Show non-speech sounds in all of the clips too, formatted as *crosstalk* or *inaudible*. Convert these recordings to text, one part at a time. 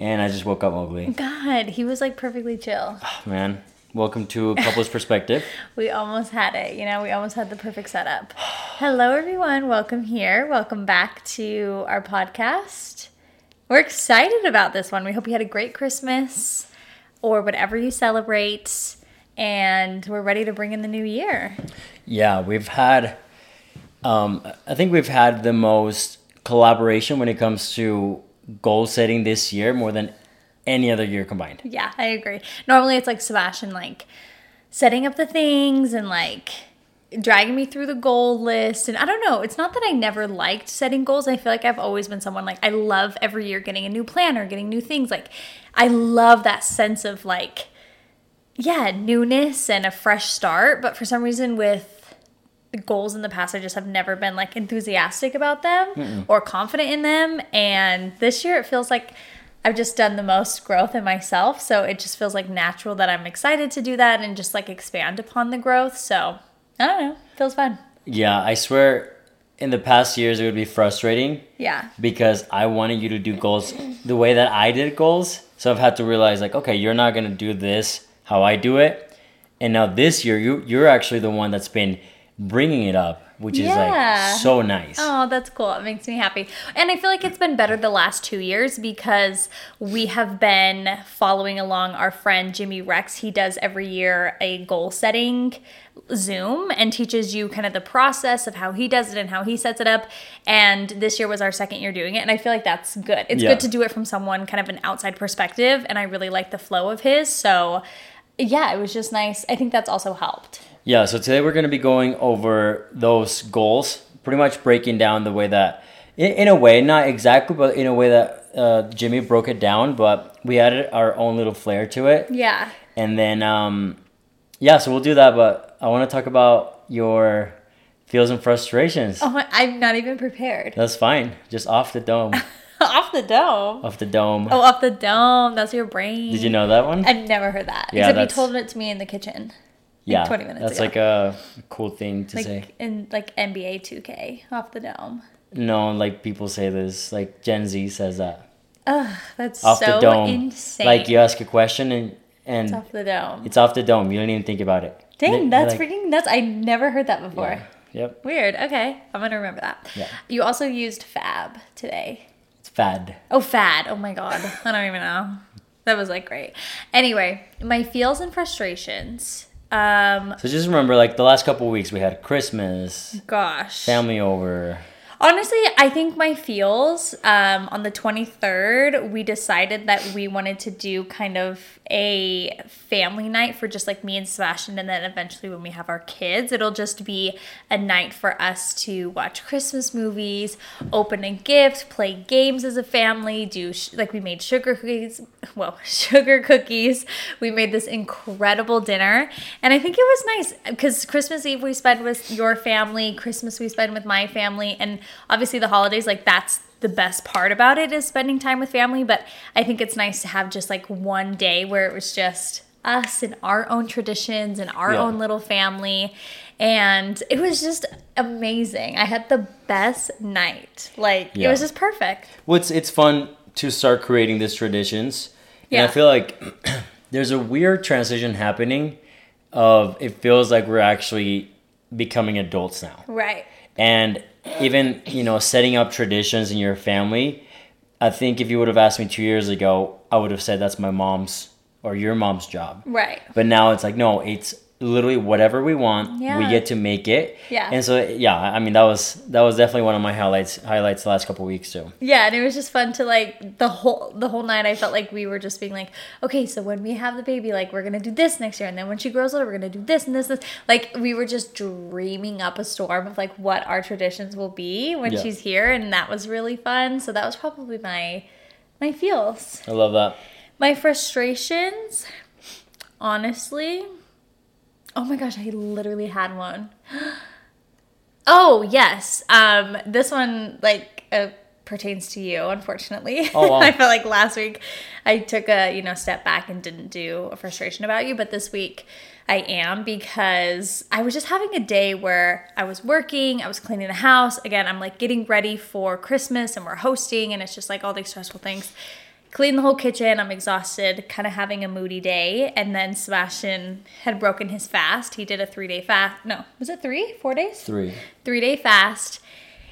and I just woke up ugly. God, he was like perfectly chill. *sighs* Man, welcome to a couple's *laughs* perspective. We almost had it, you know, we almost had the perfect setup. *sighs* Hello, everyone. Welcome here. Welcome back to our podcast. We're excited about this one. We hope you had a great Christmas or whatever you celebrate, and we're ready to bring in the new year. Yeah, we've had, um, I think we've had the most collaboration when it comes to goal setting this year more than any other year combined. Yeah, I agree. Normally it's like Sebastian like setting up the things and like dragging me through the goal list and I don't know, it's not that I never liked setting goals. I feel like I've always been someone like I love every year getting a new planner, getting new things. Like I love that sense of like yeah, newness and a fresh start, but for some reason with the goals in the past, I just have never been like enthusiastic about them Mm-mm. or confident in them. And this year it feels like I've just done the most growth in myself. So it just feels like natural that I'm excited to do that and just like expand upon the growth. So I don't know, feels fun. Yeah, I swear in the past years it would be frustrating. Yeah. Because I wanted you to do goals the way that I did goals. So I've had to realize like, okay, you're not gonna do this how I do it. And now this year you you're actually the one that's been bringing it up which yeah. is like so nice. Oh, that's cool. It makes me happy. And I feel like it's been better the last two years because we have been following along our friend Jimmy Rex. He does every year a goal setting Zoom and teaches you kind of the process of how he does it and how he sets it up. And this year was our second year doing it. And I feel like that's good. It's yeah. good to do it from someone kind of an outside perspective. And I really like the flow of his. So yeah, it was just nice. I think that's also helped. Yeah, so today we're going to be going over those goals, pretty much breaking down the way that, in, in a way, not exactly, but in a way that uh, Jimmy broke it down, but we added our own little flair to it. Yeah. And then, um, yeah, so we'll do that, but I want to talk about your feels and frustrations. Oh, I'm not even prepared. That's fine. Just off the dome. *laughs* off the dome. Off the dome. Oh, off the dome. That's your brain. Did you know that one? I've never heard that. Yeah, Except you told it to me in the kitchen yeah, 20 minutes That's ago. like a cool thing to like say. In like NBA 2K off the dome. No, like people say this. Like Gen Z says that. Ugh, that's off so the dome. insane. Like you ask a question and and it's off the dome. It's off the dome. You don't even think about it. Dang, that's like, freaking nuts. I never heard that before. Yeah. Yep. Weird. Okay, I'm gonna remember that. Yeah. You also used fab today. It's fad. Oh, fad. Oh my god. I don't even know. That was like great. Anyway, my feels and frustrations um, so just remember, like the last couple weeks, we had Christmas. Gosh. Family over. Honestly, I think my feels um, on the 23rd, we decided that we wanted to do kind of a family night for just like me and Sebastian. And then eventually, when we have our kids, it'll just be a night for us to watch Christmas movies, open a gift, play games as a family, do sh- like we made sugar cookies. *laughs* Well, *laughs* sugar cookies. We made this incredible dinner. And I think it was nice because Christmas Eve we spent with your family, Christmas we spent with my family. And obviously the holidays like that's the best part about it is spending time with family but i think it's nice to have just like one day where it was just us and our own traditions and our yeah. own little family. And it was just amazing. I had the best night. Like yeah. it was just perfect. Well it's, it's fun to start creating these traditions. Yeah. and i feel like *clears throat* there's a weird transition happening of it feels like we're actually becoming adults now. Right. And even you know setting up traditions in your family i think if you would have asked me two years ago i would have said that's my mom's or your mom's job. Right. But now it's like no it's literally whatever we want yeah. we get to make it. Yeah. And so yeah i mean that was that was definitely one of my highlights highlights the last couple weeks too. Yeah and it was just fun to like the whole the whole night i felt like we were just being like okay so when we have the baby like we're gonna do this next year and then when she grows older we're gonna do this and this this. Like we were just dreaming up a storm of like what our traditions will be when yeah. she's here and that was really fun. So that was probably my my feels. I love that. My frustrations honestly Oh my gosh, I literally had one. *gasps* Oh, yes. Um, this one, like, uh, pertains to you, unfortunately. Oh, wow. *laughs* I felt like last week I took a, you know, step back and didn't do a frustration about you, but this week I am because I was just having a day where I was working, I was cleaning the house. Again, I'm like getting ready for Christmas and we're hosting and it's just like all these stressful things. Clean the whole kitchen. I'm exhausted, kind of having a moody day. And then Sebastian had broken his fast. He did a three day fast. No, was it three? Four days? Three. Three day fast.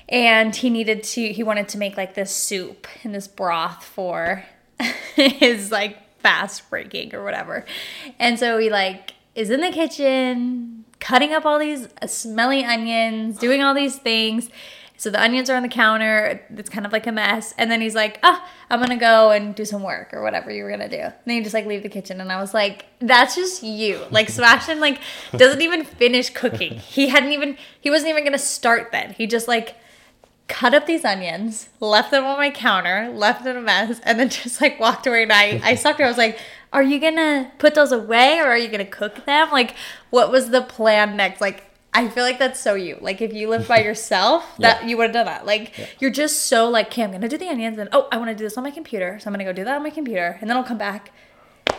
And he needed to, he wanted to make like this soup and this broth for *laughs* his like fast breaking or whatever. And so he like is in the kitchen cutting up all these smelly onions, doing all these things. So the onions are on the counter. It's kind of like a mess. And then he's like, ah, I'm going to go and do some work or whatever you were going to do. And then you just like leave the kitchen. And I was like, that's just you. Like Sebastian like doesn't even finish cooking. He hadn't even, he wasn't even going to start then. He just like cut up these onions, left them on my counter, left it a mess, and then *laughs* just like walked away. And I, I sucked. I was like, are you gonna put those away or are you gonna cook them? Like, what was the plan next? Like, I feel like that's so you. Like, if you lived by *laughs* yourself, that Yeah. you would have done that. Like, Yeah. you're just so like, okay, I'm gonna do the onions, and oh, I want to do this on my computer, so I'm gonna go do that on my computer, and then I'll come back.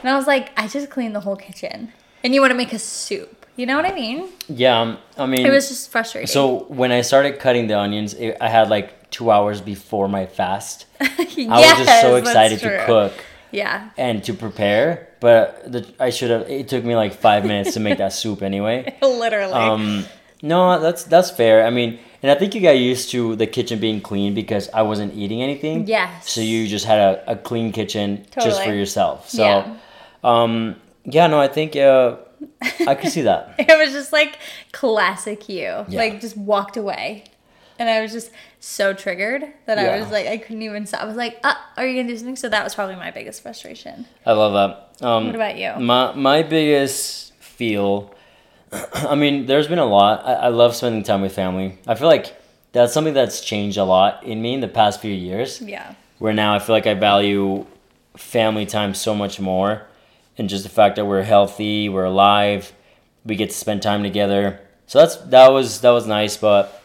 And I was like, I just cleaned the whole kitchen, and you want to make a soup. You know what I mean? Yeah, um, I mean, It was just frustrating. so when I started cutting the onions, it, I had like two hours before my fast. *laughs* I was just so excited to cook Yeah. and to prepare, but the, I should have. It took me like five minutes to make that *laughs* soup anyway. Literally. Um, no, that's that's fair. I mean, and I think you got used to the kitchen being clean because I wasn't eating anything. Yes. So you just had a, a clean kitchen just for yourself. So, Yeah. um, yeah, no, I think uh, I can see that. *laughs* It was just like classic you. Like just walked away. And I was just so triggered that I was like I couldn't even stop. I was like, uh, are you gonna do something? So that was probably my biggest frustration. I love that. Um, What about you? My my biggest feel. *clears throat* I mean, there's been a lot. I, I love spending time with family. I feel like that's something that's changed a lot in me in the past few years. Yeah. Where now I feel like I value family time so much more, and just the fact that we're healthy, we're alive, we get to spend time together. So that's that was that was nice, but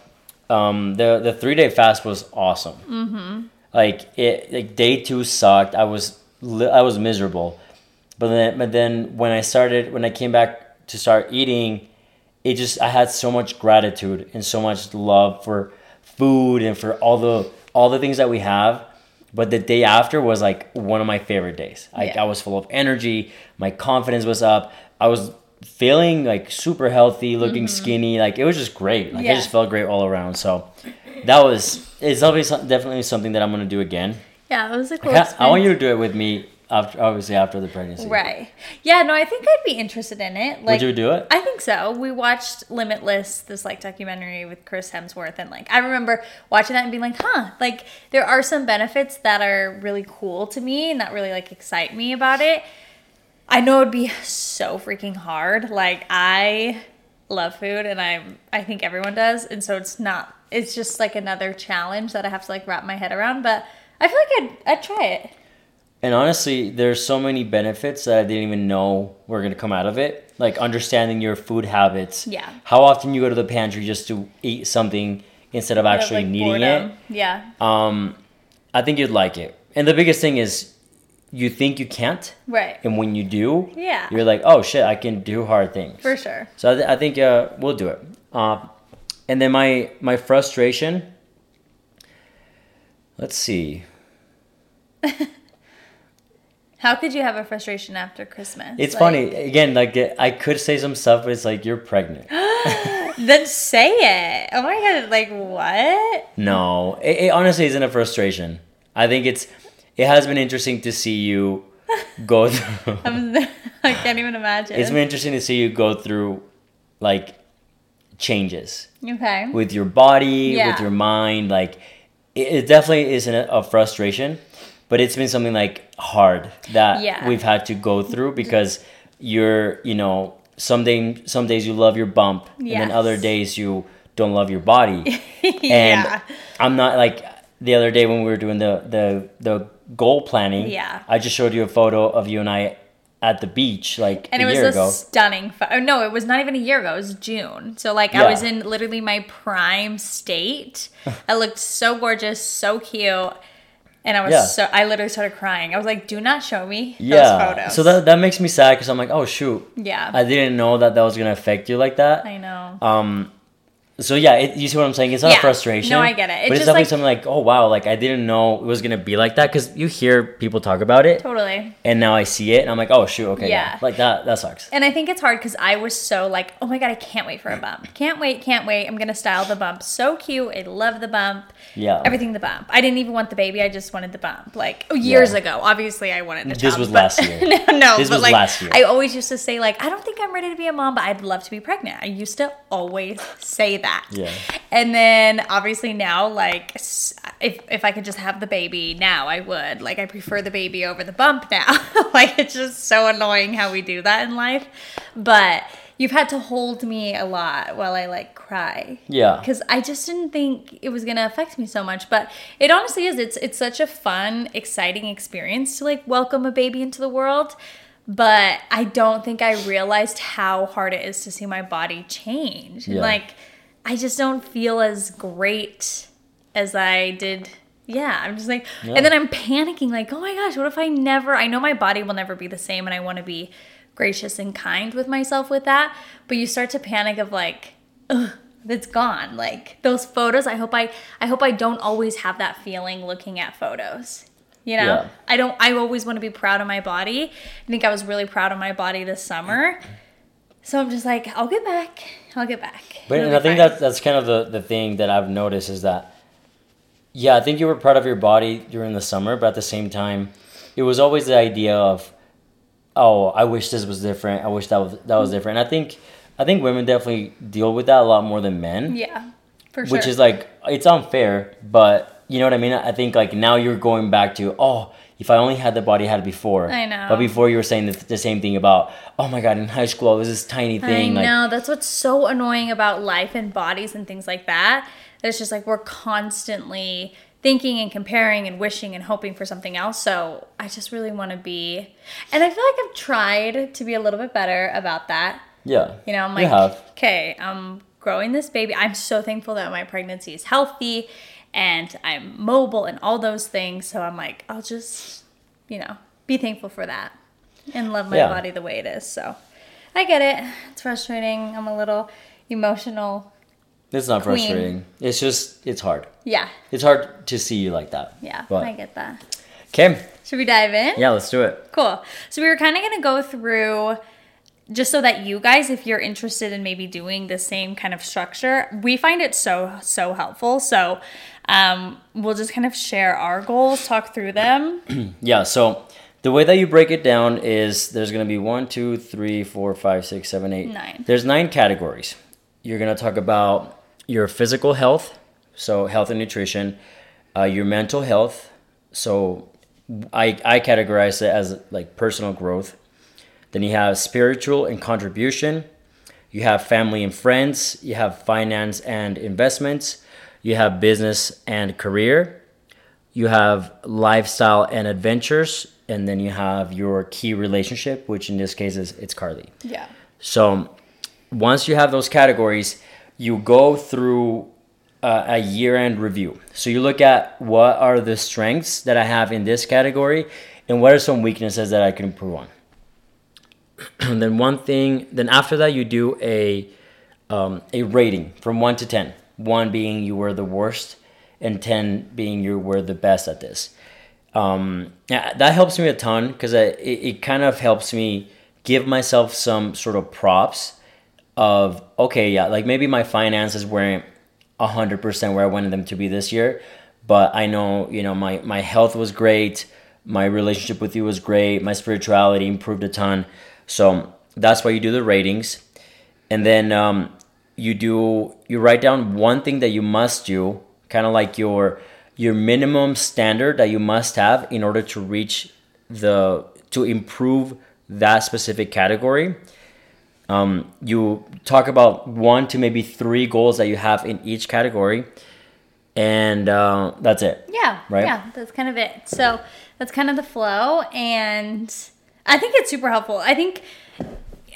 um, the the three day fast was awesome. Mm-hmm. Like it, like day two sucked. I was li- I was miserable, but then but then when I started when I came back to start eating, it just I had so much gratitude and so much love for food and for all the all the things that we have. But the day after was like one of my favorite days. Like Yeah. I was full of energy. My confidence was up. I was feeling like super healthy, looking mm-hmm. skinny. Like it was just great. Like I just felt great all around. So that was it's definitely some- definitely something that I'm gonna do again. Yeah, it was a I, cool can't- I want you to do it with me after obviously after the pregnancy. Right. Yeah, no, I think I'd be interested in it. Like Would you do it? I think so. We watched Limitless, this like documentary with Chris Hemsworth, and like I remember watching that and being like, huh, like there are some benefits that are really cool to me and that really like excite me about it. I know it'd be so freaking hard. Like I love food and I'm I think everyone does. And so it's not it's just like another challenge that I have to like wrap my head around. But I feel like I'd I'd try it. And honestly, there's so many benefits that I didn't even know were gonna come out of it. Like understanding your food habits. Yeah. How often you go to the pantry just to eat something instead of actually Like, needing boredom. it. Yeah. Um, I think you'd like it. And the biggest thing is you think you can't, Right. and when you do, Yeah. you're like, oh shit, I can do hard things. For sure. So I, th- I think uh, we'll do it. Uh, and then my my frustration. Let's see. *laughs* How could you have a frustration after Christmas? It's Like- funny again. Like I could say some stuff, but it's like you're pregnant. *gasps* Then say it. Oh my god! Like what? No, it, it honestly isn't a frustration. I think it's it has been interesting to see you *laughs* go through. *laughs* I'm, I can't even imagine. it's been interesting to see you go through like changes okay. with your body, Yeah. with your mind. Like it, it definitely isn't a, a frustration, but it's been something like hard that Yeah. we've had to go through because you're, you know, some day, some days you love your bump, and then other days you don't love your body. *laughs* and yeah. I'm not like the other day when we were doing the the the goal planning. Yeah. I just showed you a photo of you and I at the beach like And a it was year a ago. stunning. Pho- oh, no, it was not even a year ago. It was June. So like I was in literally my prime state. *laughs* I looked so gorgeous, so cute, and I was Yeah. so. I literally started crying. I was like, "Do not show me yeah. those photos." So that that makes me sad because I'm like, oh shoot, yeah, I didn't know that that was gonna affect you like that. I know. Um, So yeah, it, you see what I'm saying? It's not Yeah. a frustration. No, I get it. It's but it's just definitely like- something like, oh wow, like I didn't know it was gonna be like that because you hear people talk about it, Totally. and now I see it, and I'm like, oh shoot, okay, yeah, Yeah. like that that sucks. And I think it's hard because I was so like, oh my god, I can't wait for a bump. Can't wait, can't wait. I'm gonna style the bump. So cute. I love the bump. Yeah. Everything the bump. I didn't even want the baby. I just wanted the bump. Like years Yeah. ago. Obviously, I wanted the This was but- last year. *laughs* no, no. This but was like, last year. I always used to say like, I don't think I'm ready to be a mom, but I'd love to be pregnant. I used to always say that. Yeah. And then obviously now, like, if if I could just have the baby now, I would. Like, I prefer the baby over the bump now. *laughs* like, it's just so annoying how we do that in life. But you've had to hold me a lot while I like cry. Yeah. Because I just didn't think it was gonna affect me so much. But it honestly is. It's it's such a fun, exciting experience to like welcome a baby into the world. But I don't think I realized how hard it is to see my body change. Yeah. Like I just don't feel as great as I did. Yeah, I'm just like, Yeah. and then I'm panicking, like, oh my gosh, what if I never? I know my body will never be the same, and I want to be gracious and kind with myself with that. But you start to panic of like, ugh, it's gone. Like those photos. I hope I, I hope I don't always have that feeling looking at photos. You know, Yeah. I don't. I always want to be proud of my body. I think I was really proud of my body this summer. So I'm just like, I'll get back. I'll get back. But and I think fine. that's that's kind of the the thing that I've noticed is that, yeah, I think you were proud of your body during the summer, but at the same time, it was always the idea of, oh, I wish this was different. I wish that was that was mm-hmm. different. I think I think women definitely deal with that a lot more than men, Yeah, for sure. which is like it's unfair, but you know what I mean. I think like now you're going back to oh. If I only had the body I had before, I know. But before you were saying the, the same thing about, oh my god, in high school I was this tiny thing. I like, know that's what's so annoying about life and bodies and things like that. That It's just like we're constantly thinking and comparing and wishing and hoping for something else. So I just really want to be, and I feel like I've tried to be a little bit better about that. yeah, You know, I'm like, okay, I'm growing this baby. I'm so thankful that my pregnancy is healthy and I'm mobile and all those things. So I'm like, I'll just, you know, be thankful for that and love my Yeah. body the way it is. So I get it. It's frustrating. I'm a little emotional. It's not Queen. frustrating. It's just it's hard. Yeah. It's hard to see you like that. Yeah. I get that. okay, Should we dive in? yeah, let's do it. Cool. So we were kind of going to go through just so that you guys if you're interested in maybe doing the same kind of structure, we find it so so helpful. So um, we'll just kind of share our goals, talk through them. *clears throat* Yeah. So the way that you break it down is there's gonna be one, two, three, four, five, six, seven, eight. Nine. There's nine categories. You're gonna talk about your physical health, so health and nutrition, uh, your mental health. So I I categorize it as like personal growth. Then you have spiritual and contribution. You have family and friends. You have finance and investments. You have business and career. You have lifestyle and adventures. And then you have your key relationship, which in this case is it's Karlee. Yeah. So once you have those categories, you go through uh, a year-end review. So you look at what are the strengths that I have in this category, and what are some weaknesses that I can improve on. and *clears throat* then one thing, then after that, you do a um, a rating from one to ten. One being you were the worst, and ten being you were the best at this. Um, that helps me a ton because it, it kind of helps me give myself some sort of props of okay, yeah, like maybe my finances weren't hundred percent where I wanted them to be this year, but I know you know my my health was great, my relationship with you was great, my spirituality improved a ton, so that's why you do the ratings, and then um, you do you write down one thing that you must do, kind of like your your minimum standard that you must have in order to reach the to improve that specific category um, you talk about one to maybe three goals that you have in each category and uh, that's it Yeah. Right? Yeah. That's kind of it. So that's kind of the flow. And I think it's super helpful. I think,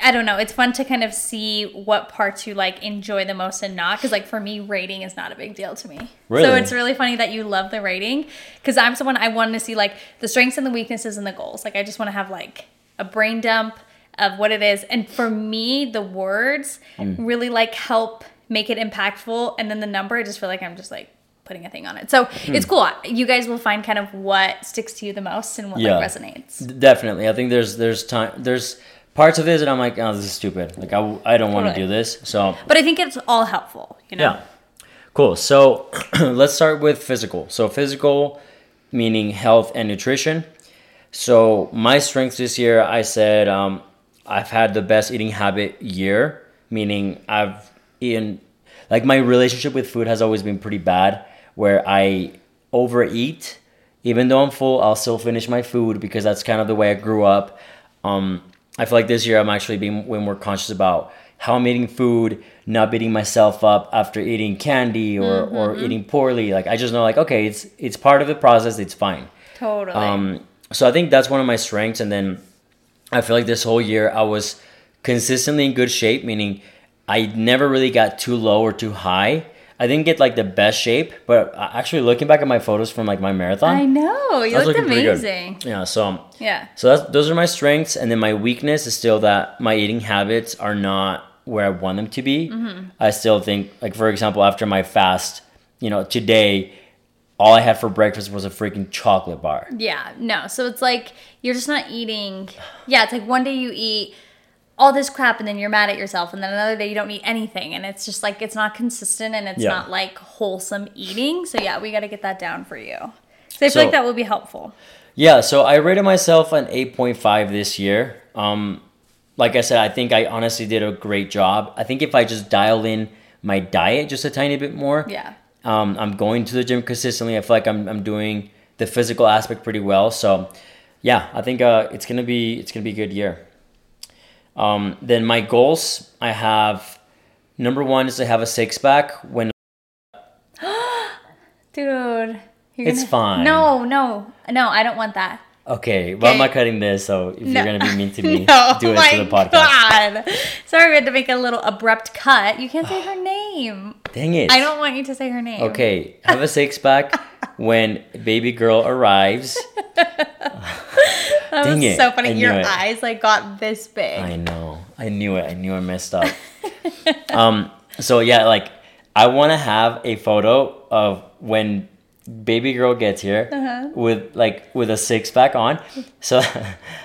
I don't know, it's fun to kind of see what parts you like enjoy the most and not. Cause like for me, rating is not a big deal to me. Really? So it's really funny that you love the rating. Cause I'm someone I want to see like the strengths and the weaknesses and the goals. Like I just want to have like a brain dump of what it is. And for me, the words Mm. really like help make it impactful, and then the number, I just feel like I'm just like putting a thing on it. So Hmm. it's cool. You guys will find kind of what sticks to you the most and what Yeah. like resonates. Definitely. I think there's there's time there's parts of this that I'm like, oh, this is stupid. Like I, I don't want to Totally. do this. So But I think it's all helpful. You know. yeah, cool. So *clears throat* let's start with physical. So physical, meaning health and nutrition. So my strengths this year, I said um, I've had the best eating habit year, meaning I've eaten like my relationship with food has always been pretty bad, where I overeat. Even though I'm full, I'll still finish my food because that's kind of the way I grew up. Um, I feel like this year I'm actually being way more conscious about how I'm eating food, not beating myself up after eating candy or, or eating poorly. Like I just know like okay, it's it's part of the process. It's fine. Totally. Um, so I think that's one of my strengths. And then I feel like this whole year I was consistently in good shape, meaning I never really got too low or too high. I didn't get like the best shape, but actually looking back at my photos from like my marathon, I know. You I was looked amazing. Yeah, so Yeah. so that's, those are my strengths, and then my weakness is still that my eating habits are not where I want them to be. Mm-hmm. I still think, like for example, after my fast, you know, today, all I had for breakfast was a freaking chocolate bar. Yeah, no. So it's like you're just not eating. Yeah, it's like one day you eat all this crap and then you're mad at yourself, and then another day you don't eat anything, and it's just like it's not consistent and it's Yeah. not like wholesome eating. So yeah, we got to get that down for you. So I feel So- like that will be helpful. Yeah, so I rated myself an 8.5 this year. Um, like I said, I think I honestly did a great job. I think if I just dial in my diet just a tiny bit more, Yeah. um, I'm going to the gym consistently. I feel like I'm, I'm doing the physical aspect pretty well. So, yeah, I think uh, it's gonna be it's gonna be a good year. Um, then my goals, I have number one is to have a six pack when *gasps* Dude. It's gonna- fine. No, no, no. I don't want that. okay, but I'm not cutting this. So if No. you're gonna be mean to *laughs* me, no, do it my to the podcast. God. Sorry, we had to make a little abrupt cut. You can't say her *sighs* name. Dang it! I don't want you to say her name. Okay, have a six pack *laughs* when baby girl arrives. *laughs* *laughs* That Dang was it, so funny. Your it. eyes like got this big. I know. I knew it. I knew I messed up. *laughs* um. So yeah, like I want to have a photo of when baby girl gets here Uh-huh. with like with a six pack on, so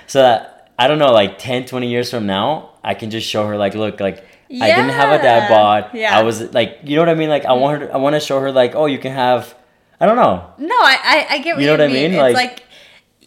so that I don't know, like 10, 20 years from now, I can just show her like, look, like. I didn't have a dad bod. Yeah. I was like, you know what I mean? Like, I want her. To, I want to show her like, oh, you can have. I don't know. No, I, I, I get what You you, know what I mean. mean? It's Like- like,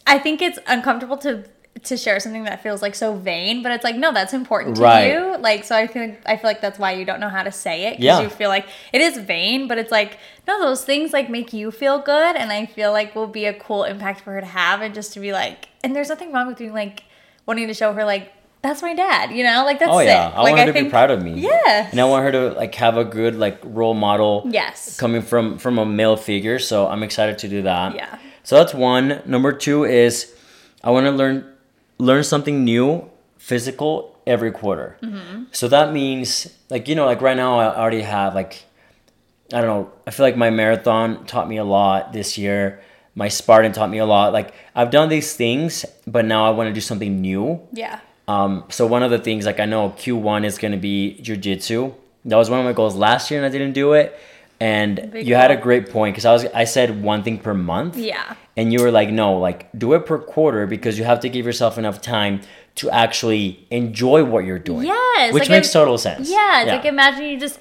I think it's uncomfortable to to share something that feels like so vain, but it's like no, that's important to Right. you. Like so, I feel I feel like that's why you don't know how to say it because Yeah. you feel like it is vain, but it's like no, those things like make you feel good, and I feel like will be a cool impact for her to have, and just to be like, and there's nothing wrong with being like wanting to show her like that's my dad, you know, like that's Oh yeah. I like, want her to be proud of me. Yeah. and I want her to like have a good like role model. Yes. coming from from a male figure, so I'm excited to do that. Yeah. So that's one. Number two is I want to learn learn something new, physical every quarter. Mm-hmm. So that means like you know like right now I already have like I don't know. I feel like my marathon taught me a lot this year. My Spartan taught me a lot. Like I've done these things, but now I want to do something new. Yeah. Um, so one of the things, like I know Q1 is going to be jujitsu. That was one of my goals last year, and I didn't do it. And Big you had a great point because I was I said one thing per month, Yeah. and you were like, no, like do it per quarter because you have to give yourself enough time to actually enjoy what you're doing. Yes, which like makes im- total sense. Yeah, it's like imagine you just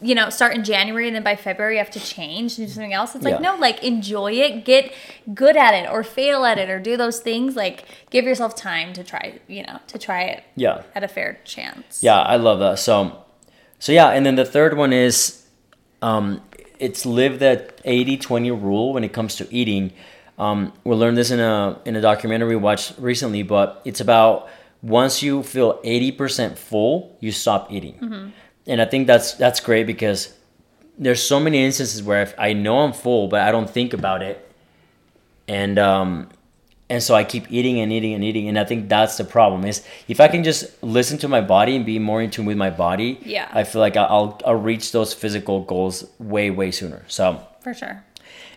you know start in January and then by February you have to change and do something else. It's like Yeah. no, like enjoy it, get good at it, or fail at it, or do those things. Like give yourself time to try, you know, to try it yeah. at a fair chance. Yeah, I love that. So, so yeah, and then the third one is, um, it's live that 80-20 rule when it comes to eating. Um, we learned this in a in a documentary we watched recently, but it's about once you feel eighty percent full, you stop eating, and I think that's that's great because there's so many instances where if I know I'm full, but I don't think about it, and um, and so I keep eating and eating and eating, and I think that's the problem. Is if I can just listen to my body and be more in tune with my body, Yeah. I feel like I'll I'll reach those physical goals way way sooner. So, for sure.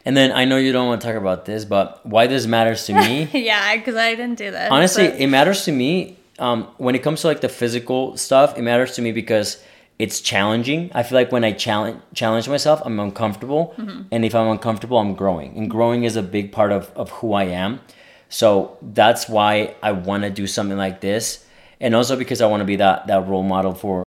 and then I know you don't want to talk about this, but why this matters to me? *laughs* yeah, because I didn't do this. Honestly, but- it matters to me um, when it comes to like the physical stuff. It matters to me because it's challenging. I feel like when I challenge challenge myself, I'm uncomfortable, mm-hmm. and if I'm uncomfortable, I'm growing. And growing is a big part of of who I am. So that's why I want to do something like this, and also because I want to be that that role model for.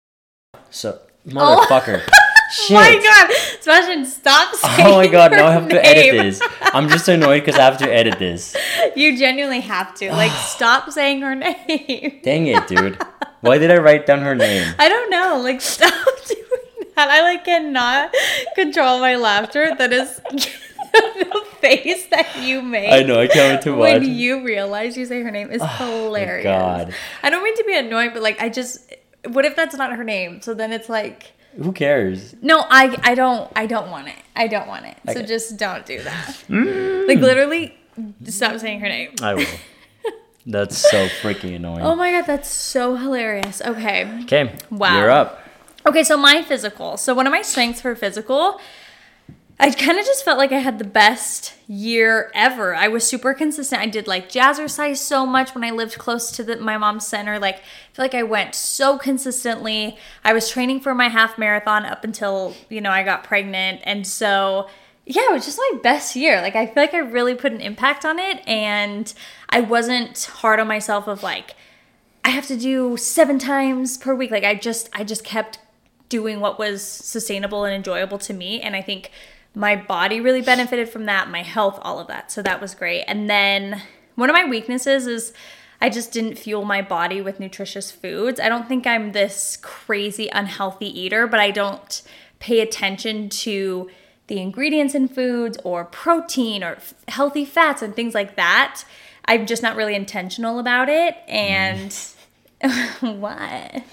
So motherfucker, oh. *laughs* shit. Oh my god, Sebastian, stop oh saying Oh my god, now I have to edit this. I'm just annoyed because I have to edit this. You genuinely have to. Like, *sighs* stop saying her name. Dang it, dude. *laughs* Why did I write down her name? I don't know. Like, *laughs* stop doing that. I like cannot control my laughter. That is *laughs* the face that you make. I know, I can't wait to watch. When you realize you say her name is hilarious. God. I don't mean to be annoying, but like, I just. What if that's not her name? So then it's like. Who cares? No, I I don't I don't want it. I don't want it. So just don't do that. Mm. Like literally, stop saying her name. I will. *laughs* That's so freaking annoying. Oh my god, that's so hilarious. Okay. okay, Wow. you're up. Okay, so my physical. So one of my strengths for physical, I kind of just felt like I had the best year ever. I was super consistent. I did like jazzercise so much when I lived close to the, my mom's center. Like I feel like I went so consistently. I was training for my half marathon up until, you know, I got pregnant. And so yeah, it was just my best year. Like I feel like I really put an impact on it and I wasn't hard on myself of like I have to do seven times per week. Like I just I just kept doing what was sustainable and enjoyable to me. And I think my body really benefited from that, my health, all of that. So that was great. And then one of my weaknesses is I just didn't fuel my body with nutritious foods. I don't think I'm this crazy unhealthy eater, but I don't pay attention to the ingredients in foods or protein or f- healthy fats and things like that. I'm just not really intentional about it. And *laughs* what?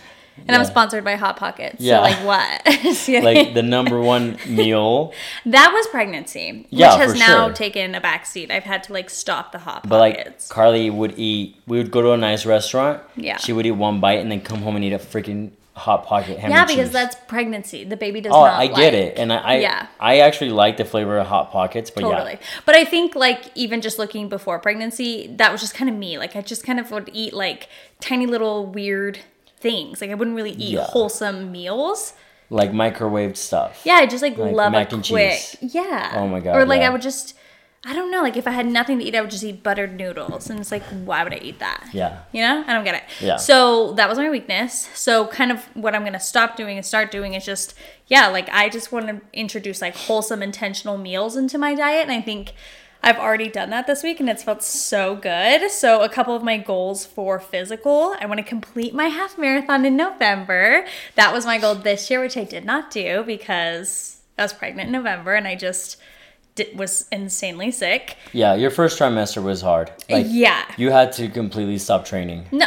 And I'm sponsored by Hot Pockets. Yeah. So like what? *laughs* Like the number one meal, that was pregnancy, Yeah, which has now sure. taken a backseat. I've had to like stop the Hot but like Pockets. Karlee would eat. We would go to a nice restaurant. Yeah. She would eat one bite and then come home and eat a freaking hot pocket ham yeah, because cheese. that's pregnancy. The baby does Oh, not I get like- it, and I, I, Yeah. I actually like the flavor of hot pockets, but Totally. yeah, But I think like even just looking before pregnancy, that was just kind of me. Like I just kind of would eat like tiny little weird things. Like I wouldn't really eat Yeah. wholesome meals. like microwaved stuff. Yeah, I just like, Like love mac a and quick. cheese. Yeah. Oh my God, Or like yeah. I would just I don't know, like if I had nothing to eat, I would just eat buttered noodles. And it's like, why would I eat that? Yeah. You know? I don't get it. Yeah. So that was my weakness. So kind of what I'm gonna stop doing and start doing is just, yeah, like I just want to introduce like wholesome intentional meals into my diet. And I think I've already done that this week and it's felt so good. So a couple of my goals for physical, I want to complete my half marathon in November. That was my goal this year, which I did not do because I was pregnant in November and I just was insanely sick. Yeah, your first trimester was hard. Like, yeah. you had to completely stop training. No,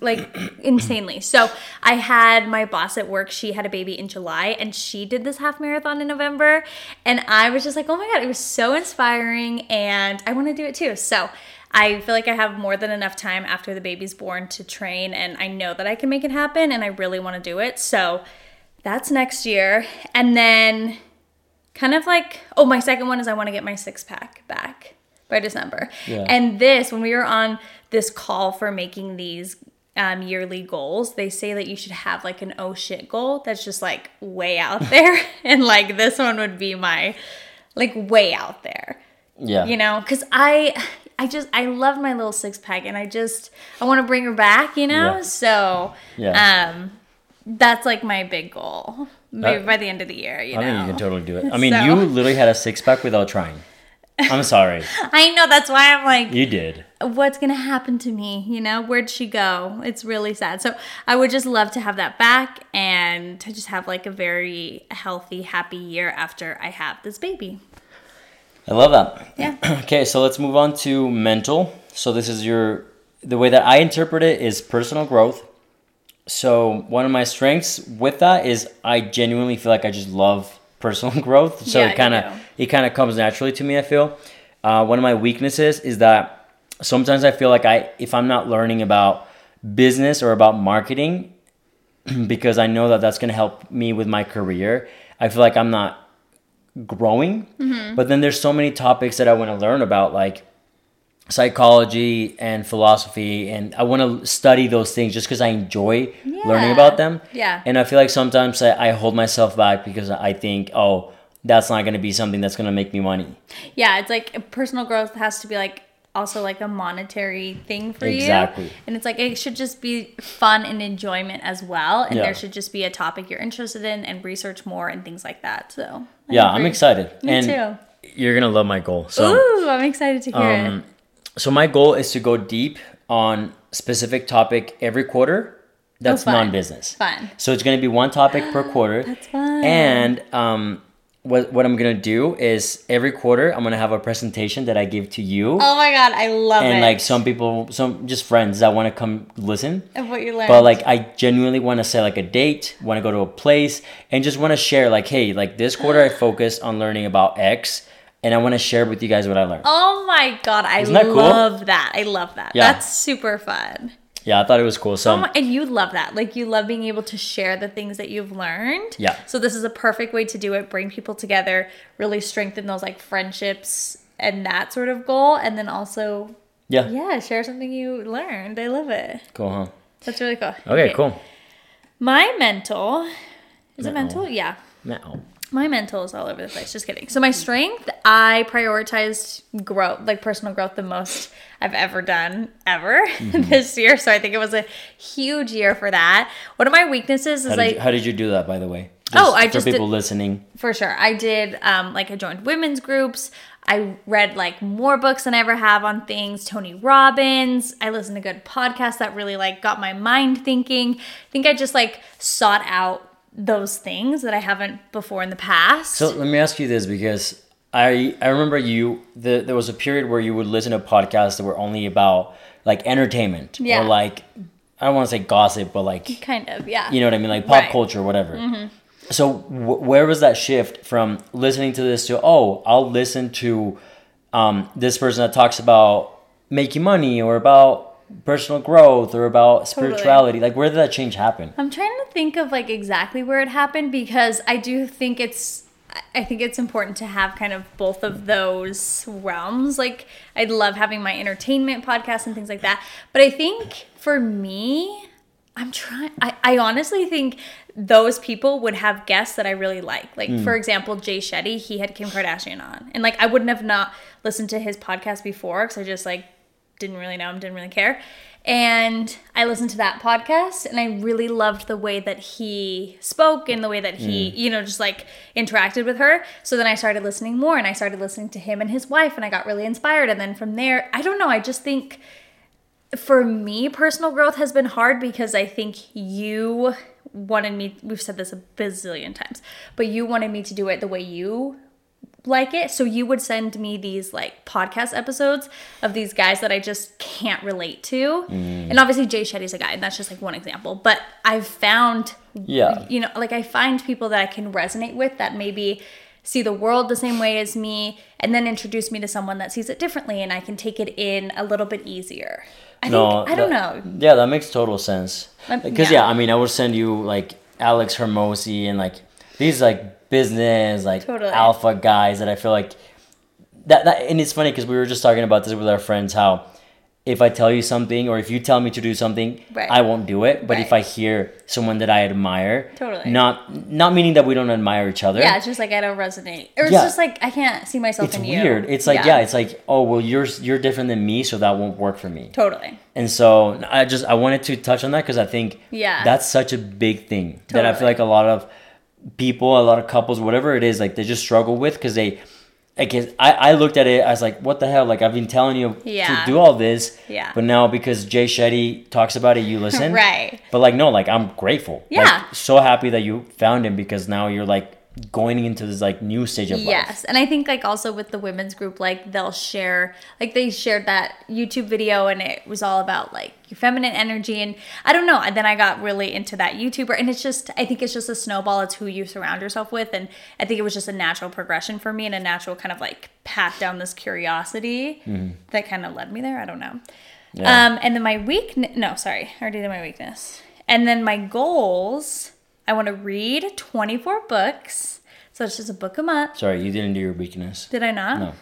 like *clears throat* insanely. So I had my boss at work. She had a baby in July, and she did this half marathon in November. And I was just like, oh my god, it was so inspiring, and I want to do it too. So I feel like I have more than enough time after the baby's born to train, and I know that I can make it happen, and I really want to do it. So that's next year, and then kind of like oh my second one is i want to get my six pack back by december Yeah. and this when we were on this call for making these um, yearly goals they say that you should have like an oh shit goal that's just like way out *laughs* there and like this one would be my like way out there Yeah. you know because i i just i love my little six pack and i just i want to bring her back you know Yeah. so Yeah. um that's like my big goal maybe That- by the end of the year you I know think you can totally do it. I mean, *laughs* So- you literally had a six pack without trying. I'm sorry. *laughs* I know that's why I'm like, You did. what's gonna happen to me? You know, where'd she go? It's really sad. So I would just love to have that back and to just have like a very healthy, happy year after I have this baby. I love that. Yeah. *clears throat* Okay, so let's move on to mental. So this is your the way that I interpret it is personal growth. So one of my strengths with that is I genuinely feel like I just love *laughs* personal growth. So Yeah, it kind of it kind of comes naturally to me. I feel. Uh, one of my weaknesses is that sometimes I feel like I if I'm not learning about business or about marketing *clears throat* because I know that that's going to help me with my career. I feel like I'm not growing. Mm-hmm. But then there's so many topics that I want to learn about, like psychology and philosophy and I want to study those things just because I enjoy learning about them. Yeah. And I feel like sometimes I, I hold myself back because I think, oh, that's not going to be something that's going to make me money. Yeah, it's like personal growth has to be like also like a monetary thing for you. Exactly. you. And it's like it should just be fun and enjoyment as well. And Yeah. there should just be a topic you're interested in and research more and things like that. So I Yeah, I'm excited. Me and too. You're going to love my goal. So, Ooh, I'm excited to hear um, so my goal is to go deep on specific topic every quarter that's fun. non-business. Fun. So it's going to be one topic per *gasps* quarter. That's fun. And um, what what I'm gonna do is every quarter I'm gonna have a presentation that I give to you, Oh my god, I love it. and like some people, some just friends that want to come listen. of what you learned. But like I genuinely want to set like a date, want to go to a place, and just want to share like, hey, like this quarter I focused on learning about X, and I want to share with you guys what I learned. Oh my god, I Isn't that cool? love that. I love that. Yeah. That's super fun. Yeah, I thought it was cool. So Oh my, and you love that. Like you love being able to share the things that you've learned. Yeah. So this is a perfect way to do it. Bring people together, really strengthen those like friendships and that sort of goal, and then also yeah, yeah, share something you learned. I love it. cool, huh? That's really cool. Okay, cool. My mental is it Mental. mental? Yeah. Now, My mental is all over the place. Just kidding. So my strength, I prioritized growth, like personal growth, the most I've ever done ever *laughs* Mm-hmm. this year. So I think it was a huge year for that. One of my weaknesses is how like you, how did you do that, by the way? Oh, I for just did- people listening. for sure. I did um, like I joined women's groups. I read like more books than I ever have on things. Tony Robbins. I listened to good podcasts that really like got my mind thinking. I think I just like sought out those things that I haven't before in the past. So let me ask you this because I I remember you the, there was a period where you would listen to podcasts that were only about like entertainment Yeah. or like I don't want to say gossip but like kind of, yeah. you know what I mean like pop Right. Mm-hmm. culture whatever. So wh- where was that shift from listening to this to oh I'll listen to um, this person that talks about making money or about personal growth or about Totally. spirituality like where did that change happen? I'm trying to think of like exactly where it happened because I do think it's I think it's important to have kind of both of those realms. Like I love having my entertainment podcast and things like that. But I think for me, I'm trying I, I honestly think those people would have guests that I really like. Like hmm. for example, Jay Shetty, he had Kim Kardashian on. And like I wouldn't have not listened to his podcast before because I just like didn't really know him, didn't really care. And I listened to that podcast and I really loved the way that he spoke and the way that he, mm. you know, just like interacted with her. So then I started listening more and I started listening to him and his wife and I got really inspired. And then from there, I don't know, I just think for me, personal growth has been hard because I think you wanted me, we've said this a bazillion times, but you wanted me to do it the way you like it. So you would send me these like podcast episodes of these guys that I just can't relate to. And obviously Jay Shetty's a guy, and that's just like one example. But I've found Yeah. you know, like I find people that I can resonate with that maybe see the world the same way as me and then introduce me to someone that sees it differently and I can take it in a little bit easier. I No, think I don't that- know. Yeah, that makes total sense. Um, Because yeah. yeah. I mean, I would send you like Alex Hormozi and like these like business like Totally. alpha guys that I feel like that that and it's funny because we were just talking about this with our friends how if I tell you something or if you tell me to do something, Right. I won't do it. But if I hear someone that I admire, Totally. not not meaning that we don't admire each other. Yeah, it's just like I don't resonate. Or it's Yeah. just like I can't see myself it's in you. weird. It's like yeah. it's like oh well you're you're different than me, so that won't work for me. totally. And so I just I wanted to touch on that because I think Yeah. that's such a big thing that I feel like a lot of people, a lot of couples, whatever it is, like they just struggle with because they. I guess I, I looked at it as like what the hell like I've been telling you Yeah. to do all this Yeah. but now because Jay Shetty talks about it you *laughs* listen Right. but like no like I'm grateful Yeah. like, so happy that you found him because now you're like going into this like new stage of life Yes, and I think like also with the women's group, like they'll share, like they shared that YouTube video, and it was all about like your feminine energy, and I don't know. And then I got really into that YouTuber, and it's just, I think it's just a snowball. It's who you surround yourself with, and I think it was just a natural progression for me, and a natural kind of like path down this curiosity that kind of led me there. I don't know. Mm-hmm. Yeah. Um, and then my weakness, no, sorry, I already did my weakness. And then my goals, I want to read 24 books. So it's just a book a month. sorry you didn't do your weakness Did I not? No.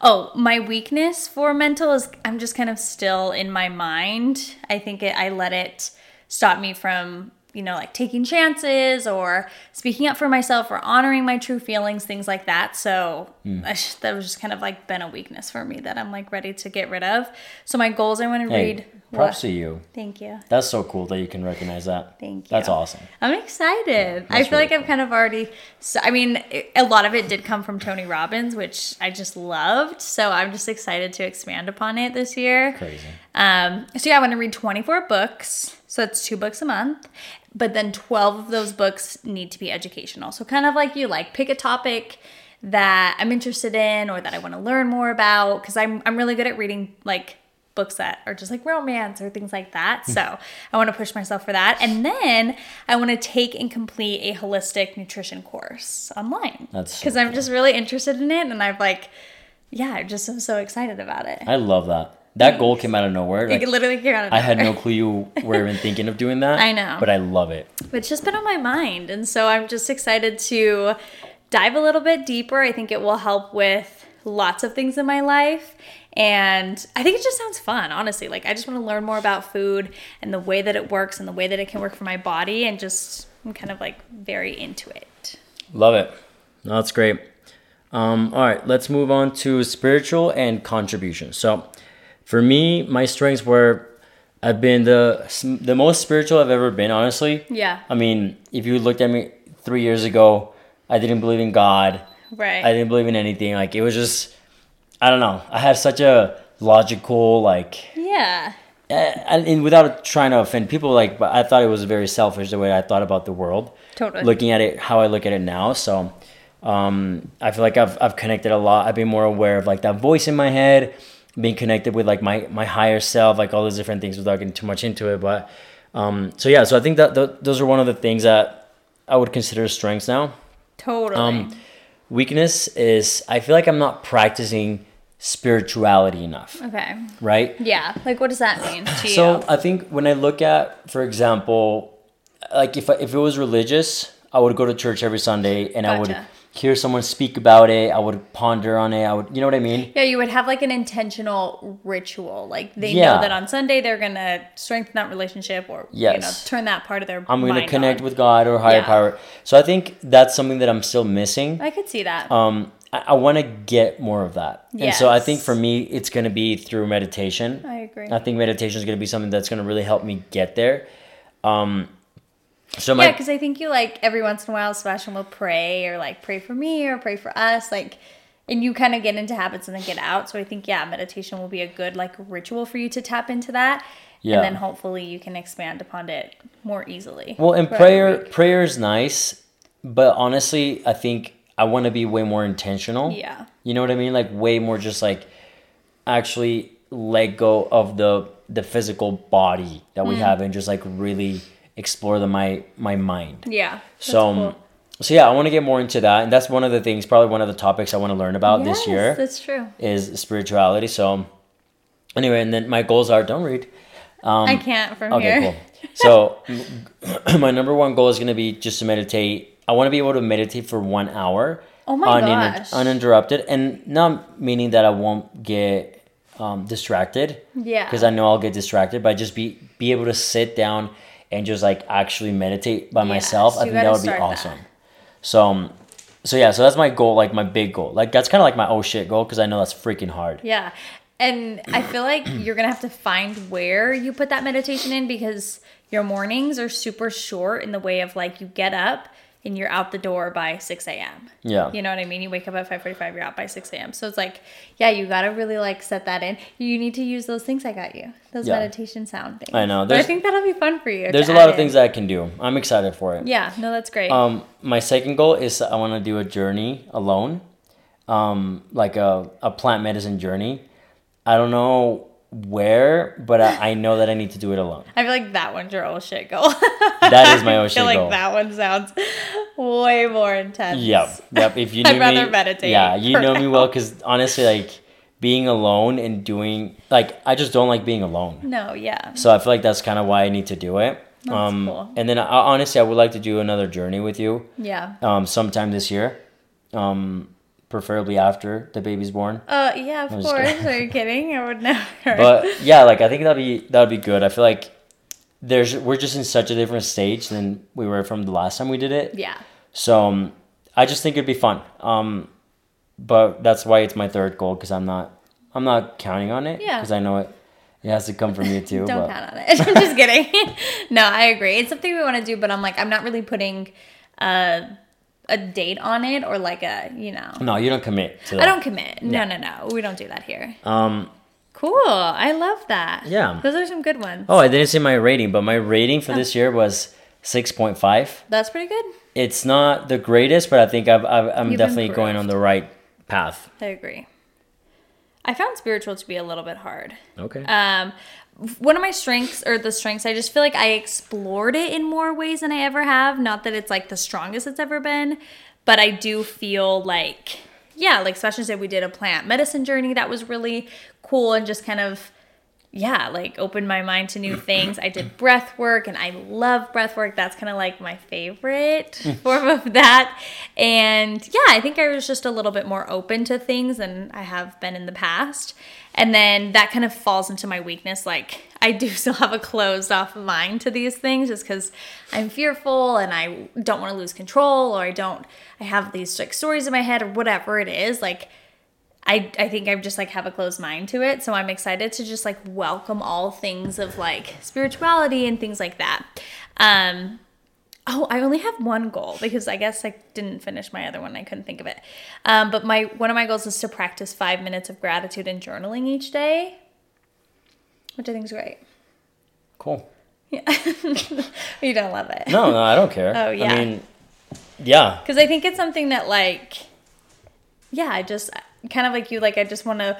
Oh, my weakness for mental is I'm just kind of still in my mind. I think it, I let it stop me from, you know, like taking chances or speaking up for myself or honoring my true feelings, things like that. So. I sh- that was just kind of like been a weakness for me that I'm like ready to get rid of. So my goals I want to Hey, read. props what- to you. Thank you. That's so cool that you can recognize that. Thank you. That's awesome. I'm excited. I that's feel like really I've kind of already. So, I mean, it- a lot of it did come from Tony Robbins, which I just loved. So I'm just excited to expand upon it this year. Crazy. Um, so yeah, I want to read 24 books. So that's two books a month. But then 12 of those books need to be educational. So kind of like you, like pick a topic that I'm interested in or that I want to learn more about. Because I'm I'm really good at reading like books that are just like romance or things like that. Hmm. So I want to push myself for that. And then I want to take and complete a holistic nutrition course online. That's so because I'm just really interested in it and I've like yeah, I just am so excited about it. I love that. That goal came out of nowhere. Like, it literally came out of I had no clue you *laughs* were even thinking of doing that. I know. But I love it. It's just been on my mind. And so I'm just excited to dive a little bit deeper. I think it will help with lots of things in my life. And I think it just sounds fun, honestly. Like, I just want to learn more about food and the way that it works and the way that it can work for my body. And just, I'm kind of like very into it. Love it. No, that's great. Um, all right, let's move on to spiritual and contribution. So, for me, my strengths were I've been the the most spiritual I've ever been. Honestly, Yeah. I mean, if you looked at me three years ago, I didn't believe in God. Right. I didn't believe in anything. Like it was just, I don't know. I had such a logical like yeah. uh, and and without trying to offend people, like, but I thought it was very selfish the way I thought about the world. Totally. Looking at it, how I look at it now, so um, I feel like I've I've connected a lot. I've been more aware of like that voice in my head, being connected with like my my higher self, like all those different things without getting too much into it. But um, so yeah, so I think that th- those are one of the things that I would consider strengths now. Totally. Um, weakness is I feel like I'm not practicing spirituality enough, okay. right? Yeah. Like, what does that mean to you? So you? I think when I look at, for example, like if I, if it was religious, I would go to church every Sunday and I would Gotcha. Hear someone speak about it. I would ponder on it. I would, you know what I mean? Yeah, you would have like an intentional ritual. Like they Yeah. know that on Sunday they're gonna strengthen that relationship or you know Yes. turn that part of their. I'm going to mind connect on. with God or higher Yeah. power. So I think that's something that I'm still missing. I could see that. Um, I, I want to get more of that. And so I think for me, it's going to be through meditation. I agree. I think meditation is going to be something that's going to really help me get there. Um, so yeah, because I think you like every once in a while, Sebastian will pray or like pray for me or pray for us, like, and you kind of get into habits and then get out. So I think yeah, meditation will be a good like ritual for you to tap into that. Yeah. And then hopefully you can expand upon it more easily. Well, and prayer prayer is nice, but honestly, I think I want to be way more intentional. Yeah. You know what I mean? Like way more just like actually let go of the the physical body that Mm. we have and just like really explore the my my mind. Yeah. so um, cool. so yeah, I want to get more into that, and that's one of the things, probably one of the topics I want to learn about this year That's true. is spirituality. So anyway, and then my goals are don't read. Um, I can't from Okay, here. cool. *laughs* So, *clears throat* my number one goal is going to be just to meditate. I want to be able to meditate for one hour. Oh my uninter- gosh. Uninterrupted. And not meaning that I won't get um, distracted. Yeah. Because I know I'll get distracted, but just be, be able to sit down and just like actually meditate by myself. I think that would be start that. awesome. So, um, so yeah, so that's my goal, like my big goal. Like that's kind of like my oh shit goal because I know that's freaking hard. Yeah. And I feel like *clears throat* you're going to have to find where you put that meditation in because your mornings are super short in the way of like you get up and you're out the door by 6 a.m. Yeah. You know what I mean? You wake up at 5:45, you're out by 6 a.m. So it's like, yeah, you gotta really like set that in. You need to use those things I got you, those Yeah. meditation sound things. I know. But I think that'll be fun for you. There's a lot of things that I can do. I'm excited for it. Yeah, no, that's great. Um, my second goal is I want to do a journey alone, um, like a, a plant medicine journey. I don't know where, but I, I know that I need to do it alone. I feel like that one's your oh shit goal. *laughs* That is my oh I feel like that one sounds way more intense. Yep, yep. If you *laughs* I'd rather me, meditate yeah, you know me well because honestly, like being alone and doing like I just don't like being alone. No, yeah. So I feel like that's kind of why I need to do it. That's um, cool. And then I, honestly, I would like to do another journey with you. Yeah. um, sometime this year. Um, preferably after the baby's born. Uh, yeah, of I'm course. Are you kidding? I would never. *laughs* But yeah, like I think that'd be that'd be good. I feel like there's we're just in such a different stage than we were from the last time we did it. yeah. So um, I just think it'd be fun. Um, but that's why it's my third goal because I'm not I'm not counting on it. Yeah. Because I know it it has to come from you *laughs* too. Don't but count on it. *laughs* I'm just kidding. no, I agree. It's something we want to do, but I'm like, I'm not really putting a, a date on it or like a, you know. no, you don't commit to that. I don't commit. No, Yeah. no, no. We don't do that here. Um. Cool. I love that. Yeah. Those are some good ones. Oh, I didn't say my rating, but my rating for this year was six point five. That's pretty good. It's not the greatest, but I think I've, I've, I'm You've definitely going on the right path. I agree. I found spiritual to be a little bit hard. Okay. Um, one of my strengths, or the strengths, I just feel like I explored it in more ways than I ever have. Not that it's like the strongest it's ever been, but I do feel like, yeah, like Sebastian said, we did a plant medicine journey that was really cool and just kind of, yeah, like opened my mind to new things. I did breath work and I love breath work. That's kind of like my favorite hmm. *laughs* form of that. And yeah, I think I was just a little bit more open to things than I have been in the past. And then that kind of falls into my weakness. Like, I do *laughs* still have a closed off mind to these things just because I'm fearful and I don't want to lose control or I don't, I have these like stories in my head or whatever it is. Like, I, I think I just like have a closed mind to it. So I'm excited to just like welcome all things of like spirituality and things like that. Um, oh, I only have one goal because I guess I didn't finish my other one. I couldn't think of it. Um, but my one of my goals is to practice five minutes of gratitude and journaling each day, which I think is great. cool. Yeah, *laughs* you don't love it. No, no, I don't care. *laughs* Oh, yeah. I mean, yeah. because I think it's something that like, yeah, I just kind of like you, like I just want to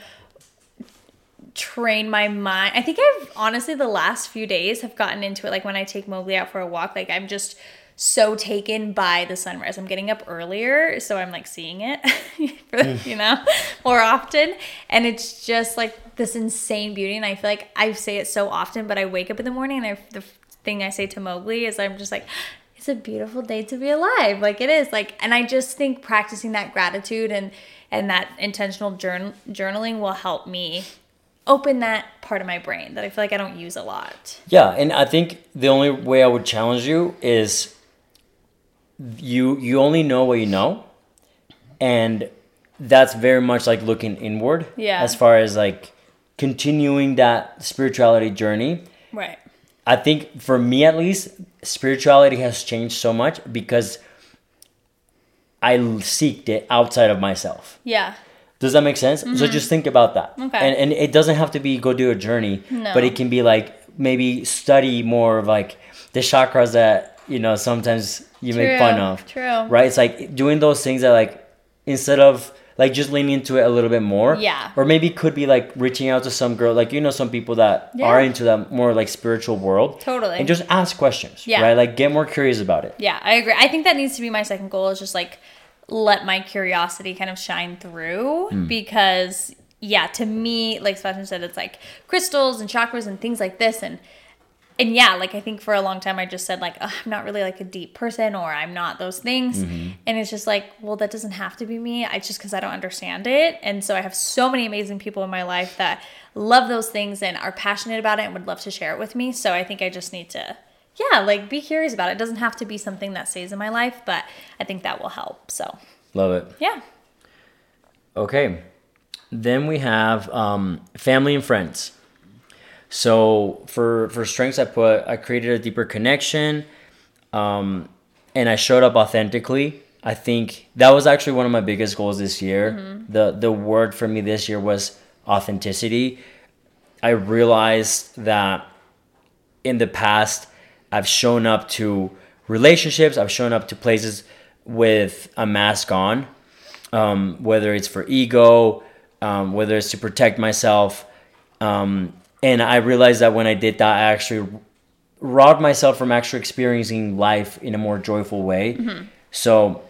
train my mind. I think I've honestly the last few days have gotten into it. Like when I take Mowgli out for a walk, like I'm just so taken by the sunrise. I'm getting up earlier, so I'm like seeing it, *laughs* for, mm. you know, more often, and it's just like this insane beauty. And I feel like I say it so often, but I wake up in the morning and I, the thing I say to Mowgli is I'm just like. It's a beautiful day to be alive. Like it is. Like and I just think practicing that gratitude and and that intentional journal, journaling will help me open that part of my brain that I feel like I don't use a lot. Yeah, and I think the only way I would challenge you is you you only know what you know, and that's very much like looking inward. Yeah. As far as like continuing that spirituality journey, Right. I think for me at least, spirituality has changed so much because I seeked it outside of myself. Yeah. Does that make sense? So just think about that. Mm-hmm. Okay. And, and it doesn't have to be go do a journey, No. but it can be like maybe study more of like the chakras that, you know, sometimes you make fun of. true. Right? It's like doing those things that like instead of like just leaning into it a little bit more. Yeah. Or maybe could be like reaching out to some girl, like you know some people that Yeah. are into that more like spiritual world. Totally. And just ask questions. Yeah. Right? Like get more curious about it. Yeah, I agree. I think that needs to be my second goal is just like let my curiosity kind of shine through hmm. because yeah, to me, like Sebastian said, it's like crystals and chakras and things like this. And and yeah, like I think for a long time I just said like "Ugh, I'm not really like a deep person or I'm not those things, mm-hmm. and it's just like well that doesn't have to be me. I just because I don't understand it, and so I have so many amazing people in my life that love those things and are passionate about it and would love to share it with me. So I think I just need to yeah like be curious about it. It doesn't have to be something that stays in my life, but I think that will help. So Love it. yeah, Okay. Then we have um, family and friends. So for for strengths, I put I created a deeper connection, um, and I showed up authentically. I think that was actually one of my biggest goals this year. The the word for me this year was authenticity. I realized that in the past I've shown up to relationships, I've shown up to places with a mask on, um, whether it's for ego, um, whether it's to protect myself. Um, and I realized that when I did that, I actually robbed myself from actually experiencing life in a more joyful way. So,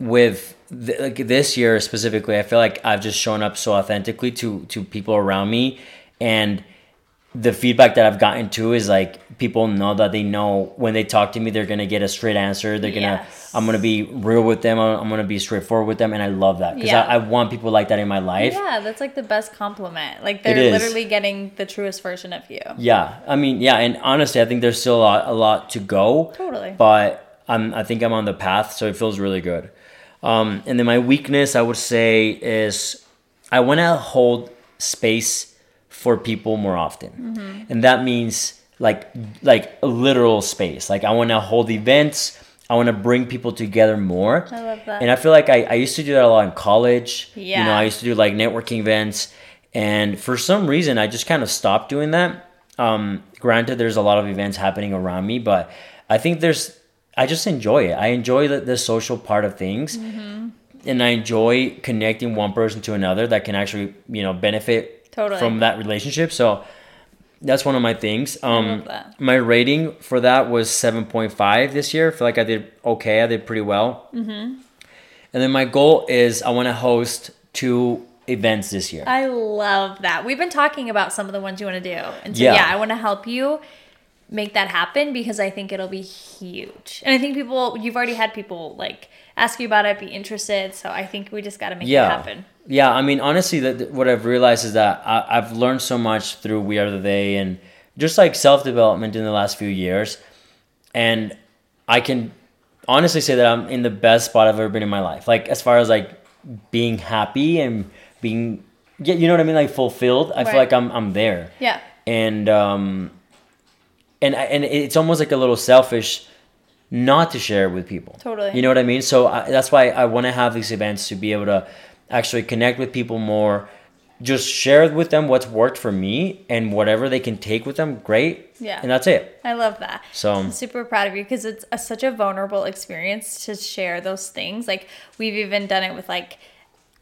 with th- like this year specifically, I feel like I've just shown up so authentically to to people around me, and the feedback that I've gotten too is like people know that they know when they talk to me, they're gonna get a straight answer. They're gonna, Yes. I'm gonna be real with them. I'm, I'm gonna be straightforward with them, and I love that because Yeah. I, I want people like that in my life. Yeah, that's like the best compliment. Like they're literally getting the truest version of you. Yeah, I mean, yeah, and honestly, I think there's still a lot, a lot to go. Totally. But I'm, I think I'm on the path, so it feels really good. Um, and then my weakness, I would say, is I want to hold space for people more often, Mm-hmm. and that means like, like a literal space. Like I want to hold events. I want to bring people together more. I love that. And I feel like I, I used to do that a lot in college. Yeah. You know, I used to do like networking events. And for some reason, I just kind of stopped doing that. Um, granted, there's a lot of events happening around me, but I think there's, I just enjoy it. I enjoy the, the social part of things. Mm-hmm. And I enjoy connecting one person to another that can actually, you know, benefit Totally. from that relationship. So that's one of my things. Um. My rating for that was 7.5 this year. I feel like I did okay. I did pretty well. Mm-hmm. And then my goal is I want to host two events this year. I love that. We've been talking about some of the ones you want to do. And so, Yeah. yeah, I want to help you make that happen because I think it'll be huge. And I think people, you've already had people like ask you about it, be interested. So I think we just got to make yeah. it happen. Yeah, I mean, honestly, that what I've realized is that I, I've learned so much through We Are the They and just like self development in the last few years, and I can honestly say that I'm in the best spot I've ever been in my life. Like as far as like being happy and being, yeah, you know what I mean, like fulfilled. I feel like I'm I'm there. Yeah. and um and I- and it's almost like a little selfish not to share with people Totally. you know what i mean so I, that's why i want to have these events to be able to actually connect with people more just share with them what's worked for me and whatever they can take with them great Yeah. and that's it I love that. So- I'm super proud of you because it's a, such a vulnerable experience to share those things. Like we've even done it with like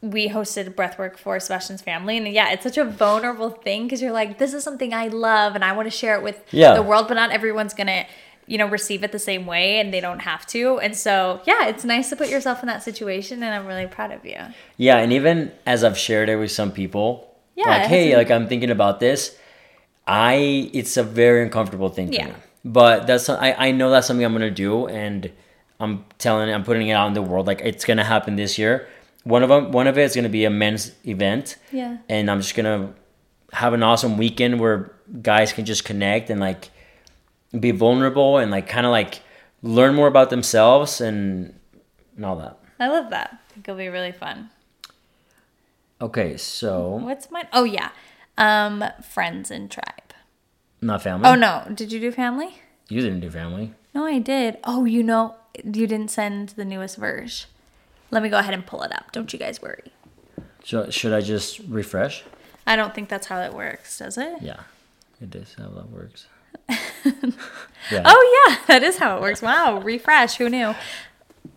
we hosted breathwork for Sebastian's family, and yeah, it's such a vulnerable thing because you're like, this is something I love and I want to share it with Yeah. the world, but not everyone's gonna. You know, receive it the same way, and they don't have to. And so, yeah, it's nice to put yourself in that situation, and I'm really proud of you. yeah and even as i've shared it with some people Yeah, like hey like i'm thinking about this i it's a very uncomfortable thing for Yeah. me but that's I, I know that's something i'm gonna do and i'm telling i'm putting it out in the world like it's gonna happen this year one of them one of it is gonna be a men's event Yeah. and i'm just gonna have an awesome weekend where guys can just connect and like be vulnerable and like kind of like learn more about themselves and and all that I love that. I think it'll be really fun. okay so What's mine? Oh yeah, um, friends and tribe. not family Oh no, did you do family? you didn't do family No, I did. Oh, you know, you didn't send the newest version. Let me go ahead and pull it up. Don't you guys worry. So should I just refresh? I don't think that's how it works, does it? Yeah, it is how that works. *laughs* yeah. Oh yeah, that is how it works. Wow, refresh. Who knew?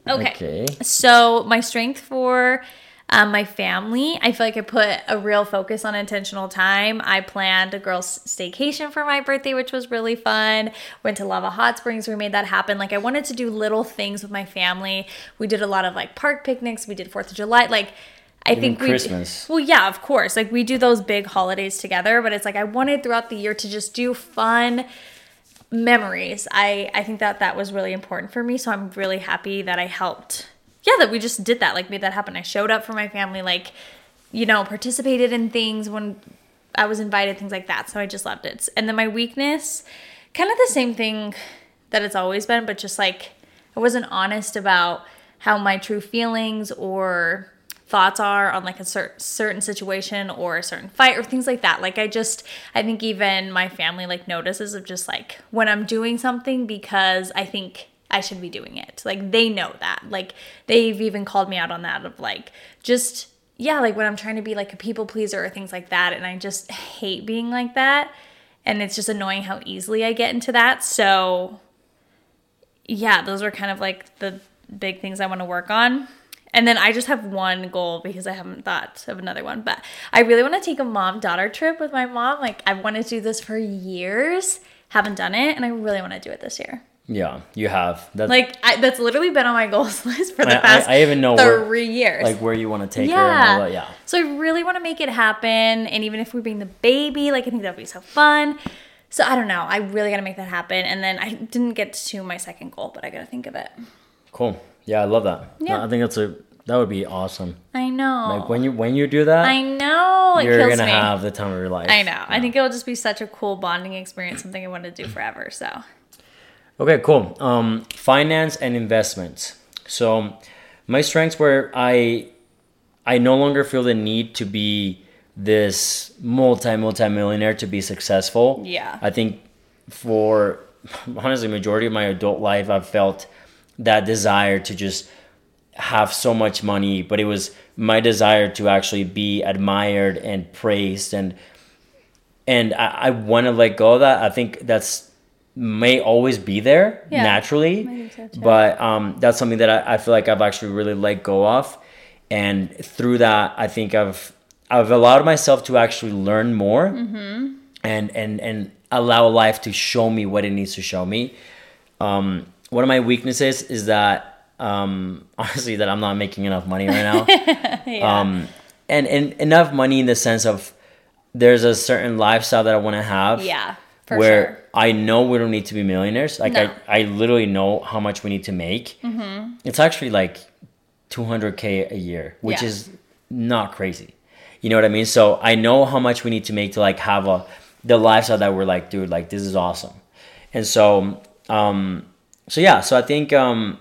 Okay. Okay. So my strength for um, my family, I feel like I put a real focus on intentional time. I planned a girls' staycation for my birthday, which was really fun. Went to Lava Hot Springs. We made that happen. Like I wanted to do little things with my family. We did a lot of like park picnics. We did Fourth of July. Like I Even think we Christmas. well, yeah, of course. Like we do those big holidays together, but it's like I wanted throughout the year to just do fun memories. I I think that that was really important for me, so I'm really happy that I helped. Yeah, that we just did that, like made that happen. I showed up for my family, like you know, participated in things when I was invited, things like that. So I just loved it. And then my weakness, kind of the same thing that it's always been, but just like I wasn't honest about how my true feelings or thoughts are on like a cer- certain situation or a certain fight or things like that. Like I just I think even my family like notices of just like when I'm doing something because I think I should be doing it. Like they know that. Like they've even called me out on that of like just yeah, like when I'm trying to be like a people pleaser or things like that and I just hate being like that and it's just annoying how easily I get into that. So yeah, those are kind of like the big things I want to work on. And then I just have one goal because I haven't thought of another one. But I really want to take a mom daughter trip with my mom. Like, I've wanted to do this for years, haven't done it, and I really want to do it this year. Yeah, you have. That's Like I, that's literally been on my goals *laughs* list for the I- I- past I even know where- three years. like where you want to take her and all that. Yeah. So I really want to make it happen. And even if we bring the baby, like I think that'd be so fun. So I don't know. I really gotta make that happen. And then I didn't get to my second goal, but I gotta think of it. Cool. Yeah, I love that. Yeah. I think that's a that would be awesome. I know. Like when you when you do that, I know. It you're gonna me. have the time of your life. I know. I think it will just be such a cool bonding experience, something I want to do forever. So Okay, cool. Um, finance and investments. So, my strengths were I, I no longer feel the need to be this multi multi millionaire to be successful. Yeah. I think for *laughs* honestly majority of my adult life, I've felt that desire to just have so much money, but it was my desire to actually be admired and praised and and I, I want to let go of that. I think that's may always be there Yeah, naturally, so but um, that's something that I, I feel like I've actually really let go of, and through that, I think I've I've allowed myself to actually learn more, Mm-hmm. and and and allow life to show me what it needs to show me. Um, one of my weaknesses is that um, *laughs* honestly that I'm not making enough money right now *laughs* yeah. um, and, and enough money in the sense of there's a certain lifestyle that I want to have. yeah. Where sure. I know we don't need to be millionaires. Like No. I, I literally know how much we need to make. Mm-hmm. It's actually like 200k a year, which Yeah. is not crazy. You know what I mean? So I know how much we need to make to like have a the lifestyle that we're like, dude, like this is awesome. And so, um, so yeah, so I think, um,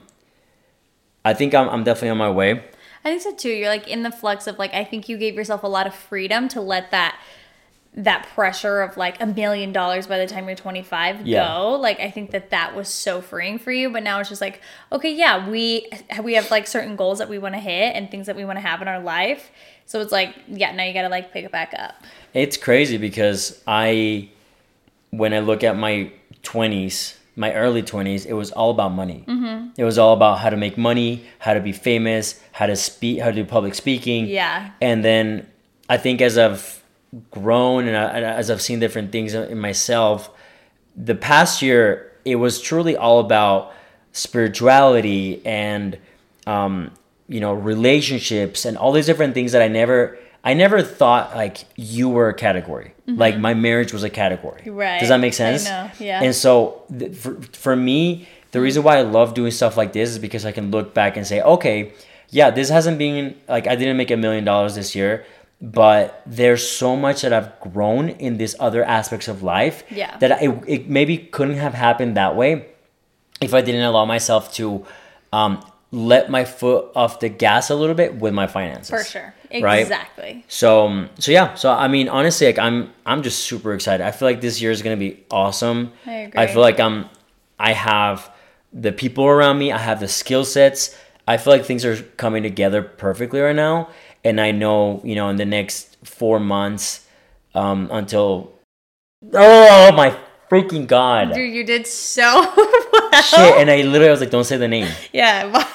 I think I'm, I'm definitely on my way. I think so too. You're like in the flux of like I think you gave yourself a lot of freedom to let that that pressure of like a million dollars by the time you're 25 Yeah. go. Like I think that that was so freeing for you, but now it's just like okay, yeah, we we have like certain goals that we want to hit and things that we want to have in our life. So it's like yeah, now you got to like pick it back up. It's crazy because I, when I look at my 20s, my early 20s, it was all about money. Mm-hmm. It was all about how to make money, how to be famous, how to speak, how to do public speaking. Yeah. And then I think as I've grown and, I, as I've seen different things in myself, the past year, it was truly all about spirituality and, um, you know, relationships and all these different things that I never, I never thought like you were a category. Like my marriage was a category. Mm-hmm. Right. Does that make sense? yeah. And so th- for, for me, the reason why I love doing stuff like this is because I can look back and say, okay, yeah, this hasn't been like I didn't make a million dollars this year, but there's so much that I've grown in these other aspects of life Yeah. that it, it maybe couldn't have happened that way if I didn't allow myself to um, let my foot off the gas a little bit with my finances. For sure. Right? Exactly. So um, so yeah, so I mean honestly like I'm I'm just super excited. I feel like this year is gonna be awesome. I agree. I feel like I'm I have the people around me, I have the skill sets. I feel like things are coming together perfectly right now. And I know, you know, in the next four months, um, until Oh my freaking god. Dude, you did so *laughs* well. Shit, and I literally was like, don't say the name. Yeah, *laughs* Why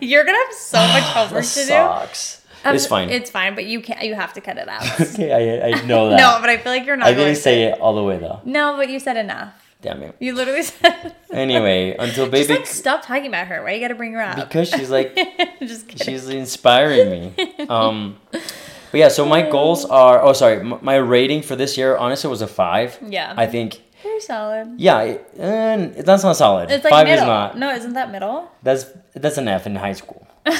you're gonna have so much *sighs* homework to do. sucks. Um, it's fine. It's fine, but you can't. You have to cut it out. *laughs* okay, I, I know that. no, but I feel like you're not. I didn't say it all the way though. No, but you said enough. Damn it. You literally said. Anyway, until baby. Just like stop talking about her. Why you gotta bring her up? because she's like Just kidding. she's inspiring me. Um, but yeah, so my goals are. Oh, sorry, my rating for this year honestly was a five. Yeah. I think. Very solid. Yeah, it, uh, that's not solid. It's like five middle. is not. No, isn't that middle? That's that's an F in high school. *laughs*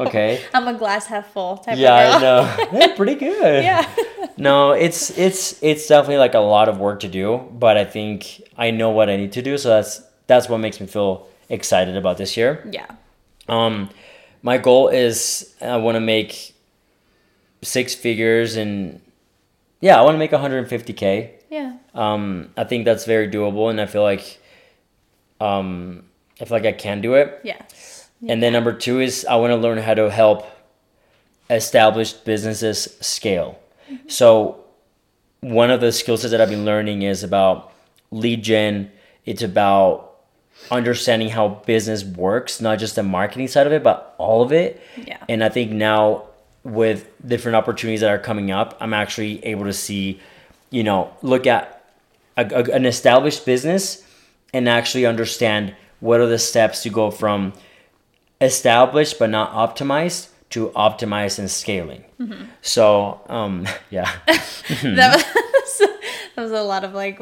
Okay. I'm a glass half full type of. Yeah, of I girl. know. *laughs* Yeah, pretty good. yeah. No, it's it's it's definitely like a lot of work to do, but I think I know what I need to do, so that's that's what makes me feel excited about this year. Yeah. Um, my goal is I want to make six figures and yeah, I want to make 150k. Yeah. Um, I think that's very doable, and I feel like um, I feel like I can do it. Yeah. And then number two is I want to learn how to help established businesses scale. So one of the skill sets that I've been learning is about lead gen. It's about understanding how business works, not just the marketing side of it, but all of it. Yeah. And I think now with different opportunities that are coming up, I'm actually able to see, you know, look at a, a- an established business and actually understand what are the steps to go from established but not optimized to optimized and scaling. So, um, *laughs* yeah. *laughs* That was *laughs* that was a lot of like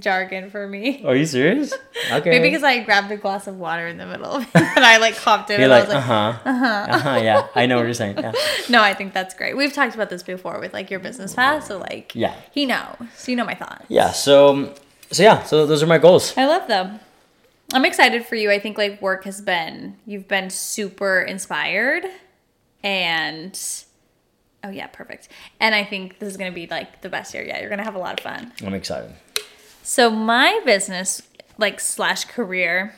jargon for me. Are you serious? *laughs* Okay. Maybe because I grabbed a glass of water in the middle of it and I like hopped in You're and I like, was like, uh *laughs* huh. Uh huh. Yeah. I know what you're saying. Yeah. *laughs* no, I think that's great. We've talked about this before with like your business path, so like Yeah. he knows. So you know my thoughts. Yeah. So, so yeah. So those are my goals. I love them. I'm excited for you. I think like work has been you've been super inspired and oh yeah, perfect. And I think this is gonna be like the best year. Yeah, you're gonna have a lot of fun. I'm excited. So my business like slash career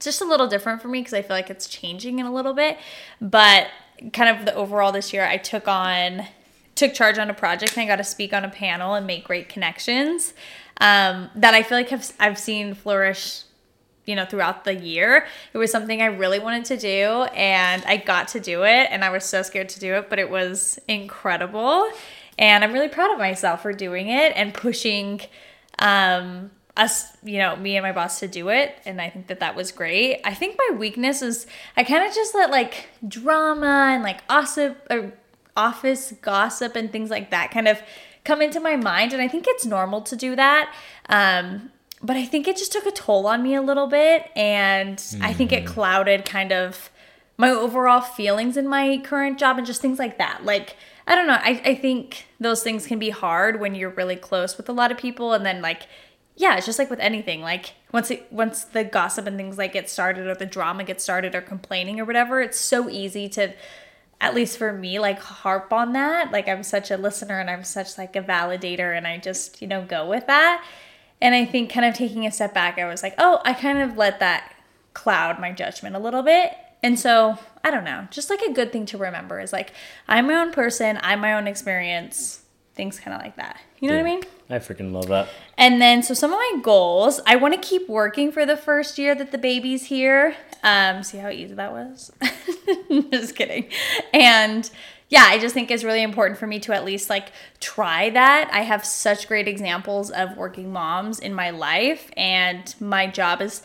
just a little different for me because I feel like it's changing in a little bit. But kind of the overall this year, I took on took charge on a project and I got to speak on a panel and make great connections um, that I feel like have, I've seen flourish you know throughout the year it was something i really wanted to do and i got to do it and i was so scared to do it but it was incredible and i'm really proud of myself for doing it and pushing um us you know me and my boss to do it and i think that that was great i think my weakness is i kind of just let like drama and like gossip or office gossip and things like that kind of come into my mind and i think it's normal to do that um but I think it just took a toll on me a little bit, and I think it clouded kind of my overall feelings in my current job and just things like that. Like, I don't know, I, I think those things can be hard when you're really close with a lot of people, and then like, yeah, it's just like with anything. Like once it once the gossip and things like get started, or the drama gets started, or complaining or whatever, it's so easy to at least for me like harp on that like i'm such a listener and i'm such like a validator and i just you know go with that and I think kind of taking a step back, I was like, oh, I kind of let that cloud my judgment a little bit. And so, I don't know, just like a good thing to remember is like, I'm my own person, I'm my own experience, things kind of like that. You know what I mean? I freaking love that. And then, so some of my goals, I want to keep working for the first year that the baby's here. Um, see how easy that was? *laughs* just kidding. And yeah, I just think it's really important for me to at least like try that. I have such great examples of working moms in my life, and my job is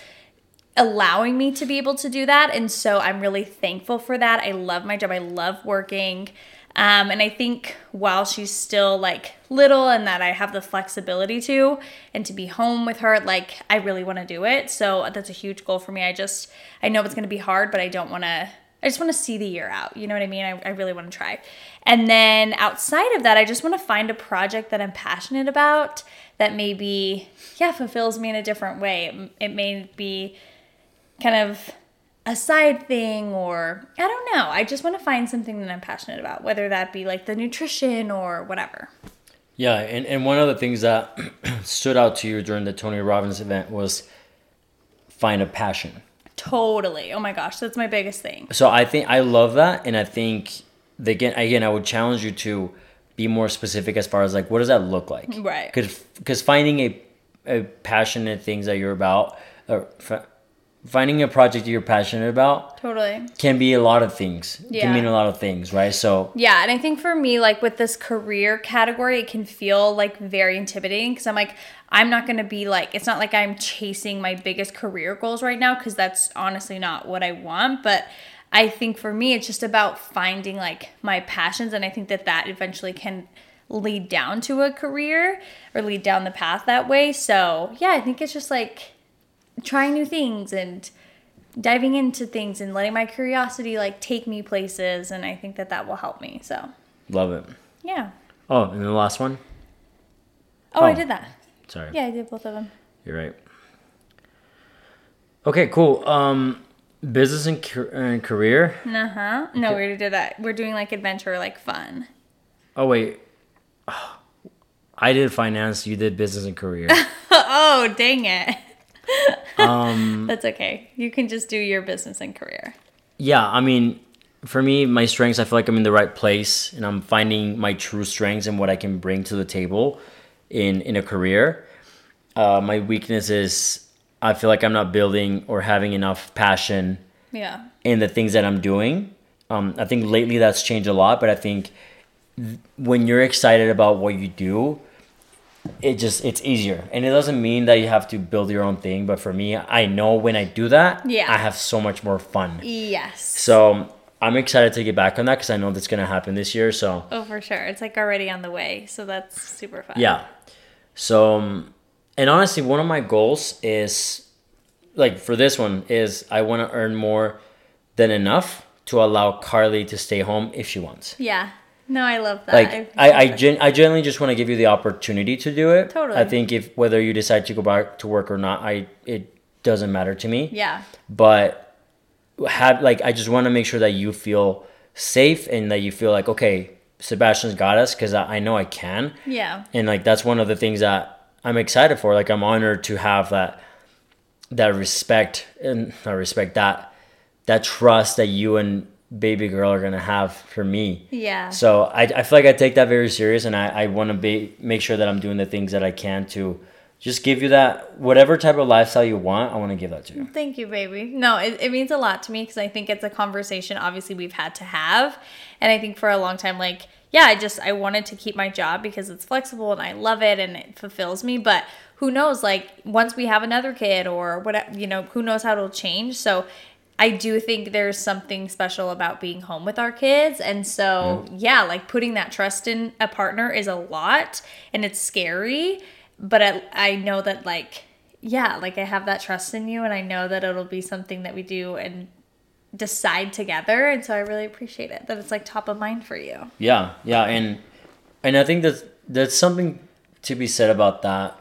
allowing me to be able to do that. And so I'm really thankful for that. I love my job, I love working. Um, and I think while she's still like little and that I have the flexibility to and to be home with her, like I really want to do it. So that's a huge goal for me. I just, I know it's going to be hard, but I don't want to, I just want to see the year out. You know what I mean? I, I really want to try. And then outside of that, I just want to find a project that I'm passionate about that maybe, yeah, fulfills me in a different way. It, it may be kind of a side thing or I don't know. I just want to find something that I'm passionate about, whether that be like the nutrition or whatever. Yeah, and, and one of the things that *clears throat* stood out to you during the Tony Robbins event was find a passion. Totally. Oh my gosh, that's my biggest thing. So I think I love that, and I think that again, again, I would challenge you to be more specific as far as like what does that look like, Right. Because because finding a a passionate things that you're about, or finding a project you're passionate about Totally. can be a lot of things. Yeah. Can mean a lot of things, right? So Yeah, and I think for me, like with this career category, it can feel like very intimidating because I'm like, I'm not gonna be like, it's not like I'm chasing my biggest career goals right now because that's honestly not what I want. But I think for me, it's just about finding like my passions, and I think that that eventually can lead down to a career or lead down the path that way. So yeah, I think it's just like trying new things and diving into things and letting my curiosity like take me places and i think that that will help me so love it. yeah Oh, and the last one. oh, i Oh. did that Sorry. yeah i did both of them You're right. Okay, cool. Um, business and, and career. uh-huh no we already did that we're doing like adventure like fun Oh wait, *sighs* I did finance. You did business and career. *laughs* oh dang it um, *laughs* that's okay you can just do your business and career yeah, I mean, for me, my strengths. I feel like I'm in the right place, and I'm finding my true strengths and what I can bring to the table in in a career. Uh, my weakness is I feel like I'm not building or having enough passion yeah in the things that I'm doing. Um, I think lately that's changed a lot, but I think th- when you're excited about what you do, it just it's easier and it doesn't mean that you have to build your own thing but for me i know when i do that Yeah. i have so much more fun Yes. so i'm excited to get back on that because i know that's going to happen this year so Oh, for sure. It's like already on the way, so that's super fun. yeah so um, and honestly one of my goals is like for this one is i want to earn more than enough to allow Karlee to stay home if she wants Yeah. No, I love that. like I I, gen- I generally just want to give you the opportunity to do it. Totally. I think if whether you decide to go back to work or not, I it doesn't matter to me. Yeah. But have like I just want to make sure that you feel safe and that you feel like okay, Sebastian's got us because I, I know I can, Yeah. and like that's one of the things that I'm excited for. Like I'm honored to have that that respect and I respect that that trust that you and baby girl are gonna have for me. Yeah. So I, I feel like I take that very serious, and I, I want to be make sure that I'm doing the things that I can to just give you that whatever type of lifestyle you want. I want to give that to you. Thank you, baby. No, it, it means a lot to me because I think it's a conversation obviously we've had to have. And I think for a long time, like, yeah, I just, I wanted to keep my job because it's flexible and I love it and it fulfills me. But who knows, like, once we have another kid or whatever, you know, who knows how it'll change. So I do think there's something special about being home with our kids. And so, yeah, like putting that trust in a partner is a lot and it's scary. But I, I know that, like, yeah, like I have that trust in you and I know that it'll be something that we do and decide together. And so I really appreciate it that it's like top of mind for you. Yeah, yeah, and and I think that that's something to be said about that.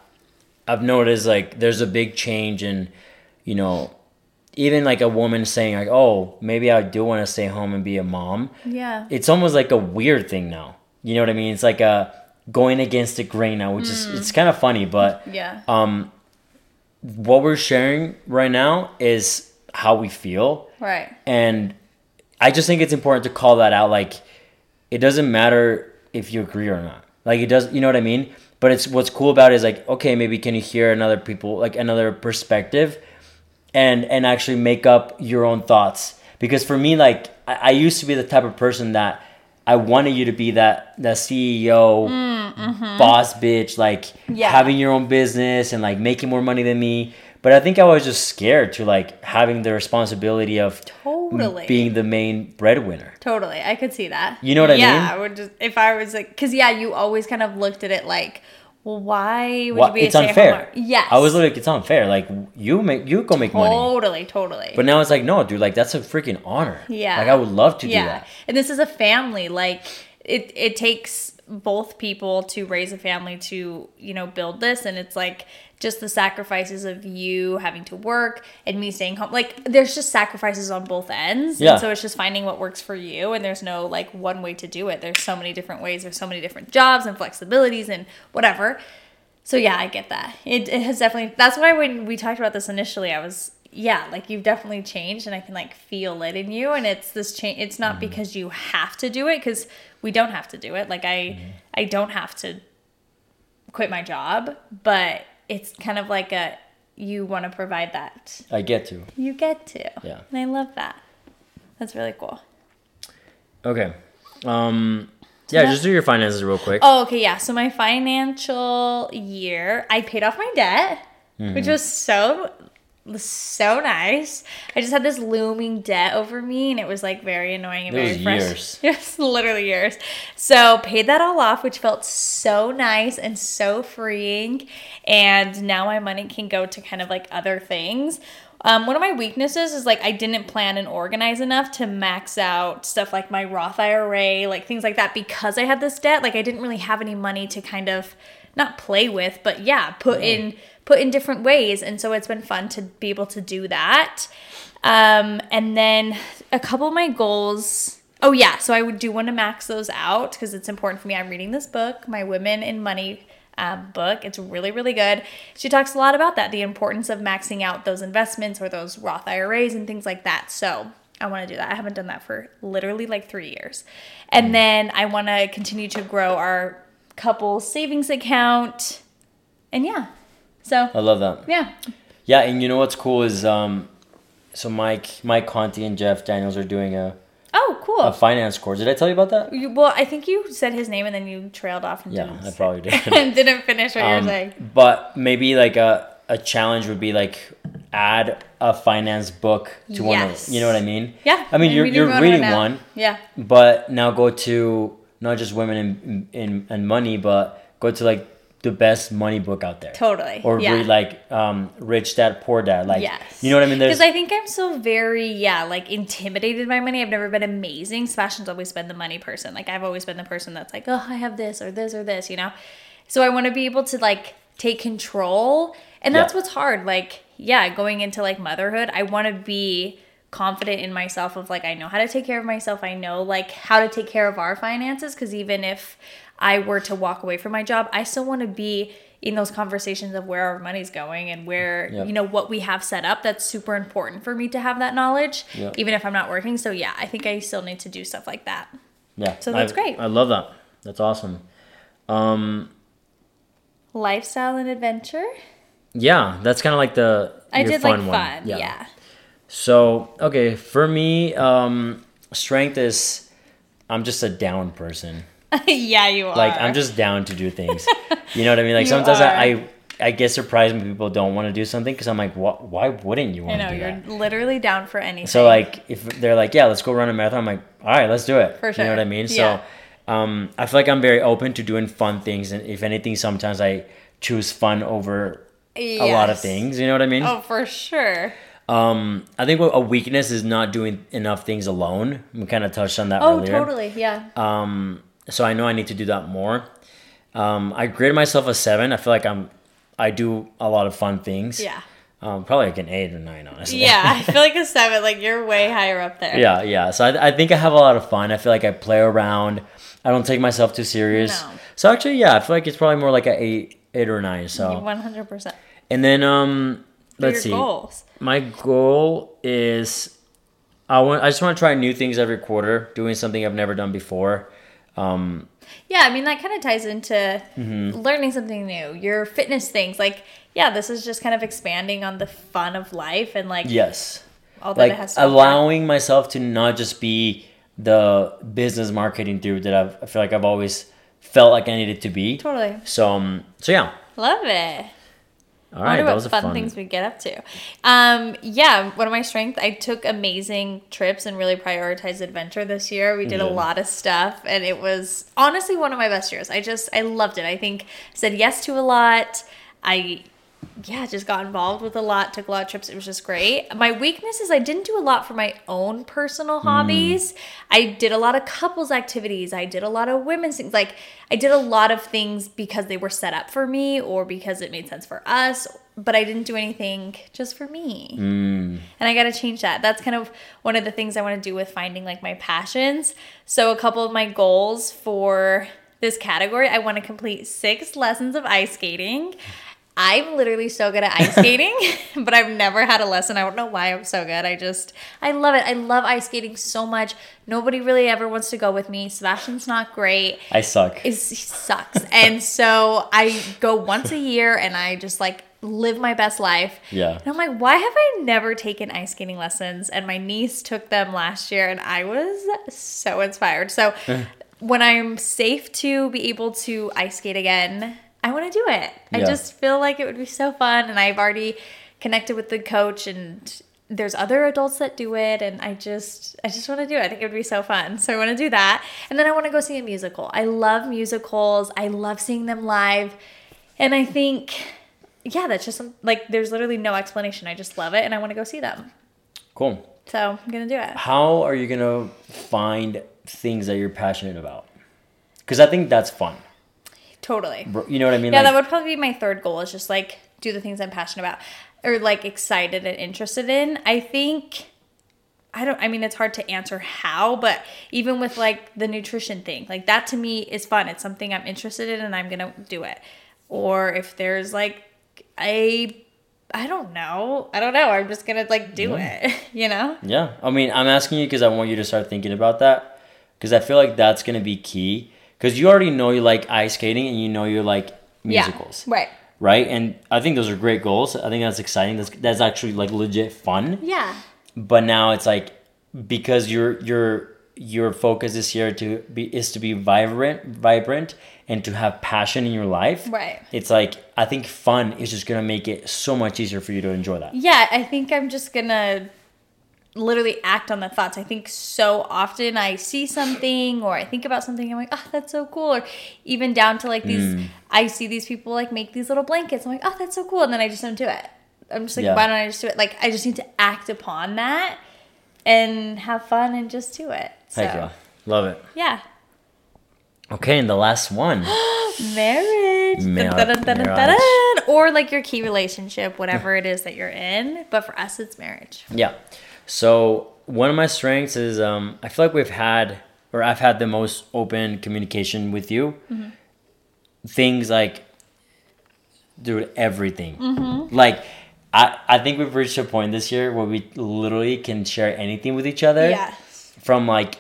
I've noticed like there's a big change in, you know, even like a woman saying like, "Oh, maybe I do want to stay home and be a mom." Yeah. It's almost like a weird thing now. You know what I mean? It's like a going against the grain now, which is it's kind of funny, but Yeah. um, what we're sharing right now is how we feel, Right. and I just think it's important to call that out. Like, it doesn't matter if you agree or not. Like, it does. You know what I mean? But it's what's cool about it is like, okay, maybe can you hear another people like another perspective, and and actually make up your own thoughts. Because for me, like, I, I used to be the type of person that I wanted you to be that that CEO mm, mm-hmm. boss bitch, like Yeah. having your own business and like making more money than me. But I think I was just scared to like having the responsibility of Totally. being the main breadwinner. Totally. I could see that. You know what I mean? yeah. I would just, if I was like, because yeah, you always kind of looked at it like, well, why would you be it's a unfair. Yes. I was like, it's unfair. Like you make you go make money. Totally, totally. But now it's like, no, dude, like that's a freaking honor. Yeah. Like I would love to do that. And this is a family. Like it it takes both people to raise a family to, you know, build this and it's like just the sacrifices of you having to work and me staying home. Like there's just sacrifices on both ends. Yeah. And so it's just finding what works for you and there's no like one way to do it. There's so many different ways, there's so many different jobs and flexibilities and whatever. So yeah, I get that. It, it has definitely. That's why when we talked about this initially, I was yeah, like you've definitely changed, and I can like feel it in you. And it's this change. It's not because you have to do it, because we don't have to do it. Like I, I don't have to quit my job, but it's kind of like a you want to provide that. I get to. You get to. Yeah. And I love that. That's really cool. Okay. Um yeah, just do your finances real quick. Oh, okay, yeah. So my financial year, I paid off my debt, Mm-hmm. which was so so nice. I just had this looming debt over me, and it was like very annoying and It very was years. *laughs* It was literally years. So paid that all off, which felt so nice and so freeing. And now my money can go to kind of like other things. Um, one of my weaknesses is like I didn't plan and organize enough to max out stuff like my Roth IRA, like things like that, because I had this debt. Like I didn't really have any money to kind of not play with, but yeah, put in put in different ways. And so it's been fun to be able to do that. Um, and then a couple of my goals. Oh yeah, so I would do want to max those out because it's important for me. I'm reading this book, my Women in Money um, book. It's really, really good. She talks a lot about that, the importance of maxing out those investments or those Roth IRAs and things like that. So I want to do that. I haven't done that for literally like three years. And then I want to continue to grow our couple savings account. And yeah, so I love that. yeah, Yeah, and you know what's cool is um so Mike Mike Conti and Jeff Daniels are doing a oh cool. a finance course. Did I tell you about that? You, well, I think you said his name and then you trailed off and Yeah, didn't, I probably *laughs* did. and didn't finish what you Um, were saying. but maybe like a, a challenge would be like add a finance book to one of you know what I mean? Yeah, I mean you're reading you're one reading now. one, Yeah, but now go to not just women in in, in money, but go to like the best money book out there. totally. Or yeah. read like um, Rich Dad Poor Dad. Like Yes. you know what I mean? Because I think I'm so very, yeah, like intimidated by money. I've never been amazing. Sebastian's always been the money person. Like I've always been the person that's like, oh, I have this or this or this, you know? So I want to be able to like take control. And that's Yeah. what's hard. Like, yeah, going into like motherhood, I want to be confident in myself of like I know how to take care of myself. I know like how to take care of our finances cuz even if I were to walk away from my job, I still want to be in those conversations of where our money's going and where Yep. you know what we have set up that's super important for me to have that knowledge Yep. even if i'm not working so yeah i think i still need to do stuff like that yeah. So that's I- great. I love that. That's awesome. Um, lifestyle and adventure yeah, that's kind of like the i your did fun like one. fun yeah. So okay, for me, um, strength is I'm just a down person. *laughs* Yeah, you are. Like I'm just down to do things. *laughs* You know what I mean? Like You sometimes. I, I I get surprised when people don't want to do something because I'm like, what? Why wouldn't you want to do you're that? literally down for anything. So like if they're like, yeah, let's go run a marathon, I'm like, all right, let's do it. For sure. You know what I mean? Yeah. So um, I feel like I'm very open to doing fun things, and if anything, sometimes I choose fun over a lot of things. You know what I mean? Oh, for sure. Um, I think a weakness is not doing enough things alone. We kind of touched on that Oh, earlier. totally. Yeah. Um, so I know I need to do that more. Um, I grade myself a seven. I feel like I'm, I do a lot of fun things. yeah. Um, probably like an eight or nine, honestly. Yeah. I *laughs* feel like a seven. Like you're way higher up there. yeah, yeah. So I, I think I have a lot of fun. I feel like I play around. I don't take myself too serious. No. So actually, yeah, I feel like it's probably more like an eight, eight or nine. So One hundred percent. and then um, let's see. goals. My goal is I want. I just want to try new things every quarter, doing something I've never done before. Um, Yeah, I mean that kind of ties into Mm-hmm. learning something new. Your fitness things, like yeah, this is just kind of expanding on the fun of life and like yes, all that like it has to allowing myself to not just be the business marketing dude that I've, I feel like I've always felt like I needed to be. Totally So um, so yeah. love it. All right, that was fun, fun. things we get up to. Um, yeah, one of my strengths, I took amazing trips and really prioritized adventure this year. We did a lot of stuff, and it was honestly one of my best years. I just, I loved it. I think said yes to a lot. I, yeah, just got involved with a lot, took a lot of trips. It was just great. My weakness is I didn't do a lot for my own personal hobbies. I did a lot of couples activities. I did a lot of women's things. Like I did a lot of things because they were set up for me or because it made sense for us, but I didn't do anything just for me. Mm, And I got to change that. That's kind of one of the things I want to do with finding like my passions. So a couple of my goals for this category, I want to complete 6 lessons of ice skating. I'm literally so good at ice skating, *laughs* *laughs* but I've never had a lesson. I don't know why I'm so good. I just, I love it. I love ice skating so much. Nobody really ever wants to go with me. Sebastian's not great I suck. is he sucks. and *laughs* so I go once a year and I just like live my best life. Yeah. And I'm like, why have I never taken ice skating lessons? And my niece took them last year and I was so inspired. So when I'm safe to be able to ice skate again, I want to do it. I just feel like it would be so fun. And I've already connected with the coach and there's other adults that do it and I just I just want to do it. I think it would be so fun. So I want to do that. And then I want to go see a musical. I love musicals. I love seeing them live. And I think yeah, that's just some, like there's literally no explanation. I just love it and I want to go see them. Cool. So I'm going to do it. How are you gonna find things that you're passionate about? Because I think that's fun. Totally. You know what I mean? Yeah, Like, that would probably be my third goal is just like do the things I'm passionate about or like excited and interested in. I think I don't I mean it's hard to answer how, but even with like the nutrition thing, like that to me is fun. It's something I'm interested in and I'm going to do it. Or if there's like a I don't know. I don't know. I'm just going to like do it, *laughs* you know? Yeah, I mean, I'm asking you because I want you to start thinking about that because I feel like that's gonna be key. Because you already know you like ice skating and you know you like musicals, Yeah. Right. right? And I think those are great goals. I think that's exciting. That's that's actually like legit fun. Yeah. But now it's like because you're you're your focus this year to be is to be vibrant, vibrant, and to have passion in your life. Right. It's like I think fun is just gonna make it so much easier for you to enjoy that. Yeah, I think I'm just gonna literally act on the thoughts. I think so often I see something or I think about something, I'm like, oh, that's so cool. Or even down to like these, Mm. I see these people like make these little blankets. I'm like, oh, that's so cool. And then I just don't do it. I'm just like, Yeah. why don't I just do it? Like, I just need to act upon that and have fun and just do it. So, Heck yeah, love it. yeah. Okay, and the last one. *gasps* Marriage. Mar- Dun, dun, dun. Or like your key relationship, whatever it is that you're in. But for us, it's marriage. Yeah. So one of my strengths is um, I feel like we've had, or I've had the most open communication with you. Things like, dude, everything. Like, I, I think we've reached a point this year where we literally can share anything with each other. Yes. From like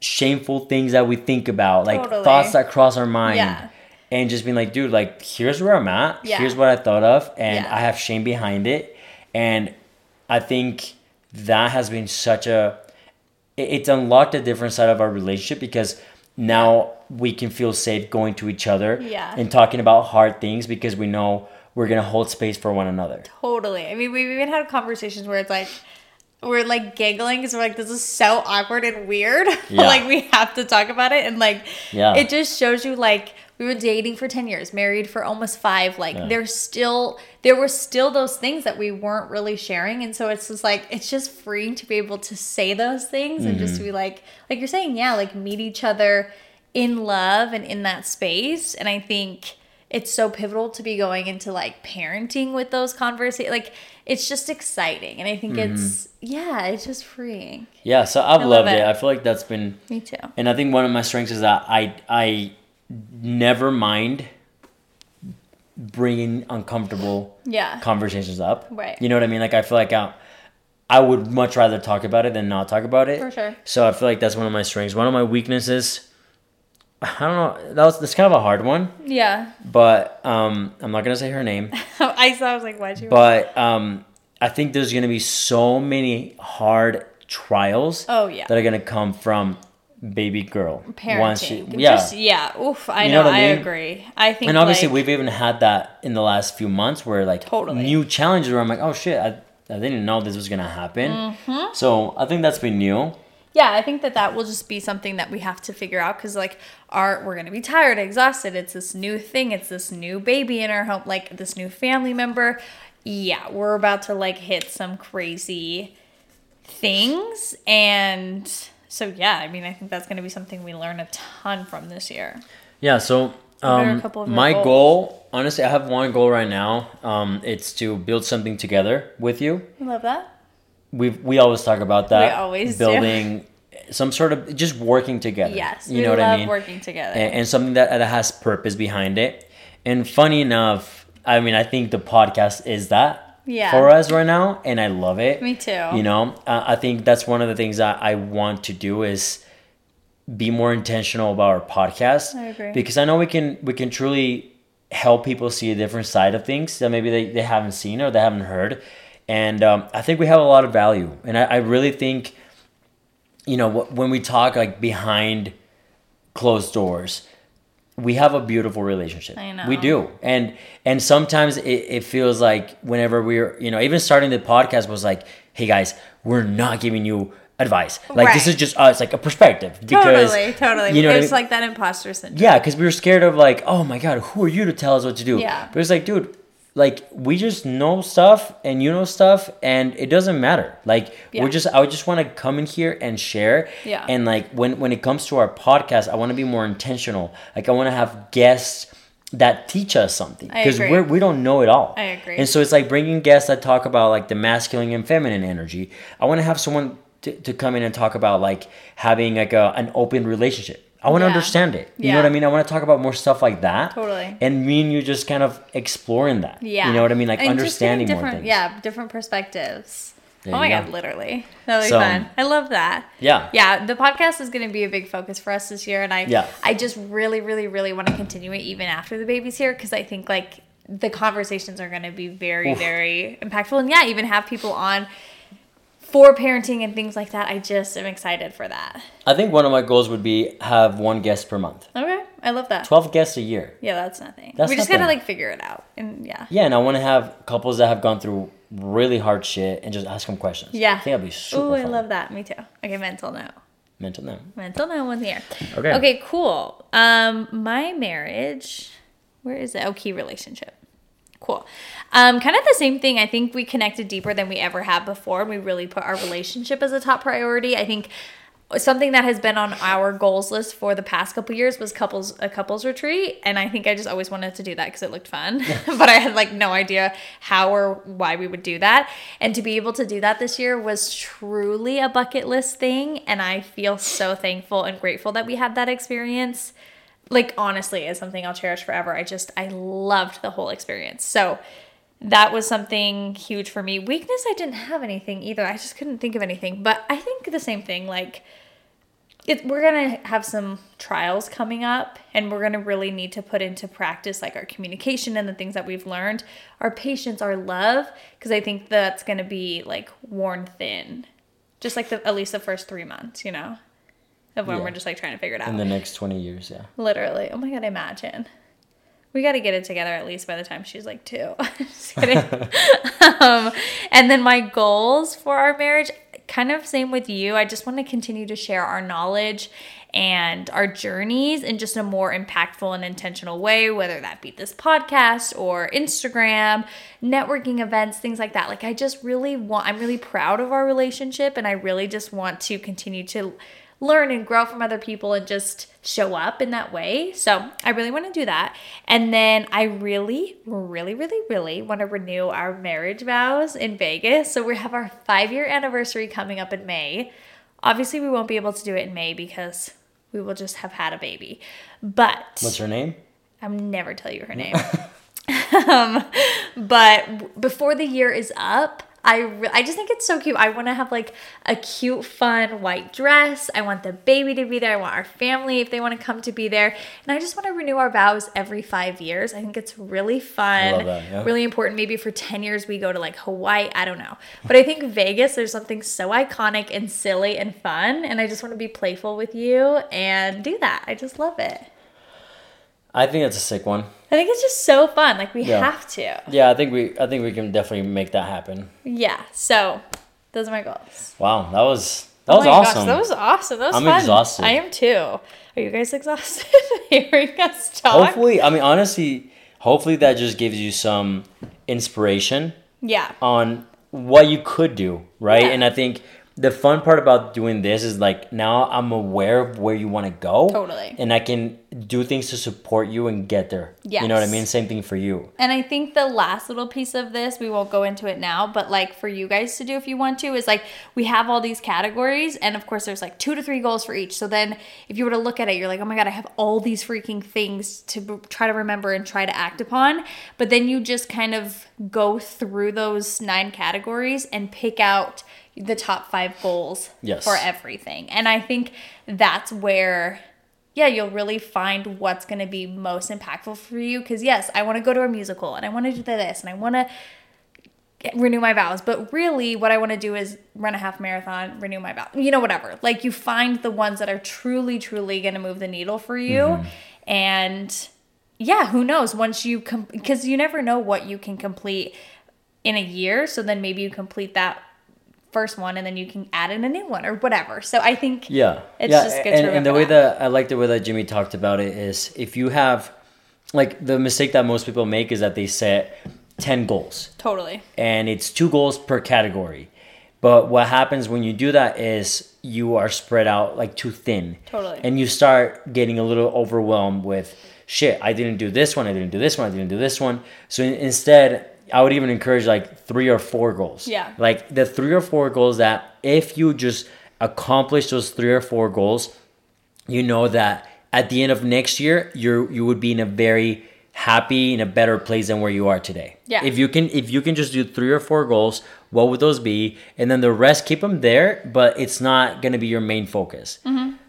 shameful things that we think about, like Totally. thoughts that cross our mind. Yeah. And just being like, dude, like, here's where I'm at. Yeah. Here's what I thought of. And Yeah. I have shame behind it. And I think that has been such a it- it's unlocked a different side of our relationship because now we can feel safe going to each other Yeah. and talking about hard things because we know we're gonna hold space for one another. Totally. I mean, we've even had conversations where it's like, we're like giggling because we're like, this is so awkward and weird. *laughs* Yeah. like, we have to talk about it. And like, Yeah. it just shows you like, we were dating for 10 years, married for almost five. Like, Yeah. there's still, there were still those things that we weren't really sharing. And so it's just like, it's just freeing to be able to say those things and Mm-hmm. just to be like, like you're saying, yeah, like meet each other in love and in that space. And I think, it's so pivotal to be going into like parenting with those conversations. Like it's just exciting, and I think it's yeah, it's just freeing. Yeah, so I've I love loved it. it. I feel like that's been Me too. and I think one of my strengths is that I I never mind bringing uncomfortable Yeah. conversations up. Right. You know what I mean? Like I feel like I, I would much rather talk about it than not talk about it. For sure. So I feel like that's one of my strengths. One of my weaknesses, I don't know. That was that's kind of a hard one, Yeah. but um, I'm not gonna say her name. *laughs* I saw. I was like, why'd you? But um, I think there's gonna be so many hard trials. Oh, yeah. That are gonna come from baby girl parenting. yeah. Just, yeah. Oof. I You know. know I I, mean? agree. I think. and obviously like, we've even had that in the last few months where like Totally. new challenges where I'm like, oh shit, I, I didn't know this was gonna happen. Mm-hmm. So I think that's been new. yeah i think that that will just be something that we have to figure out because like our we're gonna be tired exhausted it's this new thing it's this new baby in our home like this new family member yeah we're about to like hit some crazy things and so yeah i mean i think that's gonna be something we learn a ton from this year Yeah. So um, couple of your my goals? goal, honestly, I have one goal right now. Um, it's to build something together with you. love that We we always talk about that. We always do. building some sort of just working together. yes you know what I mean. working together and, and something that, that has purpose behind it. And funny enough, I mean, I think the podcast is that Yeah. for us right now, and I love it. Me too. You know, uh, I think that's one of the things that I want to do is be more intentional about our podcast. I agree. Because I know we can we can truly help people see a different side of things that maybe they, they haven't seen or they haven't heard. And um, I think we have a lot of value. And I, I really think, you know, when we talk like behind closed doors, we have a beautiful relationship. I know. We do. And and sometimes it, it feels like whenever we're, you know, even starting the podcast was like, hey guys, we're not giving you advice. Like this is just us, like a perspective. Because totally totally You know what I it's mean? like that imposter syndrome Yeah, because we were scared of like, oh my god, who are you to tell us what to do? Yeah. But it's like, dude, like we just know stuff and you know stuff and it doesn't matter. Like Yeah. we're just I just want to come in here and share. Yeah. And like when when it comes to our podcast, I want to be more intentional. Like I want to have guests that teach us something because we're we don't know it all. I agree. And so it's like bringing guests that talk about like the masculine and feminine energy. I want to have someone to, to come in and talk about like having like a, an open relationship. I want to Yeah. understand it. You know what I mean? I want to talk about more stuff like that. Totally. And me and you just kind of exploring that. Yeah. You know what I mean? Like And just understanding more different, things. Yeah, different perspectives. There oh my you god, literally. That'll be So- fun. I love that. Yeah. Yeah, the podcast is going to be a big focus for us this year and I Yeah. I just really really really want to continue it even after the baby's here cuz I think like the conversations are going to be very Oof. very impactful and yeah, even have people on for parenting and things like that. I just am excited for that. I think one of my goals would be have one guest per month. Okay, I love that. 12 guests a year. Yeah, that's nothing. That's we just gotta like figure it out, and yeah. Yeah, and I want to have couples that have gone through really hard shit and just ask them questions. Yeah. I think that'd be super Ooh, I fun. love that. Me too. Okay, mental note. Mental note. Mental note one here. Okay. Okay, cool. Um, my marriage, where is it? Oh, key relationship. Cool. Um, kind of the same thing. I think we connected deeper than we ever have before, and we really put our relationship as a top priority. I think something that has been on our goals list for the past couple years was couples a couples retreat, and I think I just always wanted to do that because it looked fun, *laughs* but I had like no idea how or why we would do that. And to be able to do that this year was truly a bucket list thing, and I feel so thankful and grateful that we had that experience like honestly is something I'll cherish forever. I just I loved the whole experience. So that was something huge for me. Weakness I didn't have anything either. I just couldn't think of anything. But I think the same thing like it, we're gonna have some trials coming up and we're gonna really need to put into practice like our communication and the things that we've learned our patience our love because i think that's gonna be like worn thin just like the at least the first three months you know of when Yeah. we're just like trying to figure it out In the next 20 years, yeah. Literally. Oh my god, imagine. We got to get it together at least by the time she's like two. *laughs* Just kidding. *laughs* um, and then my goals for our marriage, kind of same with you. I just want to continue to share our knowledge and our journeys in just a more impactful and intentional way, whether that be this podcast or Instagram, networking events, things like that. Like, I just really want, I'm really proud of our relationship and I really just want to continue to learn and grow from other people and just show up in that way. So I really want to do that. And then I really, really, really, really want to renew our marriage vows in Vegas. So we have our five year anniversary coming up in May. Obviously, we won't be able to do it in May because we will just have had a baby. But What's her name? I'm never tell you her *laughs* name. um, but before the year is up, I re- I just think it's so cute. I want to have like a cute, fun white dress. I want the baby to be there. I want our family if they want to come to be there, and I just want to renew our vows every five years. I think it's really fun, love that, yeah. really important. Maybe for ten years we go to like Hawaii. I don't know, but I think Vegas. There's something so iconic and silly and fun, and I just want to be playful with you and do that. I just love it. I think that's a sick one. I think it's just so fun. Like we Yeah. have to. Yeah, I think we I think we can definitely make that happen. Yeah. So those are my goals. Wow, that was that Oh was my awesome. Gosh, that was awesome. That was I'm fun. exhausted. I am too. Are you guys exhausted *laughs* hearing us talk? hopefully, I mean honestly, hopefully that just gives you some inspiration Yeah. on what you could do, right? Yeah. And I think the fun part about doing this is like now I'm aware of where you want to go. Totally. And I can do things to support you and get there. You know what I mean? Same thing for you. And I think the last little piece of this, we won't go into it now, but like for you guys to do if you want to, is like we have all these categories, and of course, there's like two to three goals for each. So then if you were to look at it, you're like, oh my God, I have all these freaking things to b- try to remember and try to act upon. But then you just kind of go through those nine categories and pick out the top five goals Yes. for everything. And I think that's where yeah, you'll really find what's going to be most impactful for you. Because, yes, I want to go to a musical and I want to do this and I want to renew my vows. But really, what I want to do is run a half marathon, renew my vow. You know, whatever. Like, you find the ones that are truly, truly going to move the needle for you. Mm-hmm. And yeah, who knows? Once you, because you never know what you can complete in a year. So then maybe you complete that first one and then you can add in a new one or whatever. So I think Yeah. It's yeah. just good and, and the way that. that I like the way that Jimmy talked about it is if you have like the mistake that most people make is that they set 10 goals totally. and it's two goals per category. But what happens when you do that is you are spread out like too thin. Totally. And you start getting a little overwhelmed with shit, I didn't do this one, I didn't do this one, I didn't do this one. So instead, I would even encourage like three or four goals. Yeah. Like the three or four goals that if you just accomplish those three or four goals, you know that at the end of next year, you're you would be in a very happy in a better place than where you are today. Yeah. If you can if you can just do three or four goals, what would those be? And then the rest keep them there, but it's not going to be your main focus.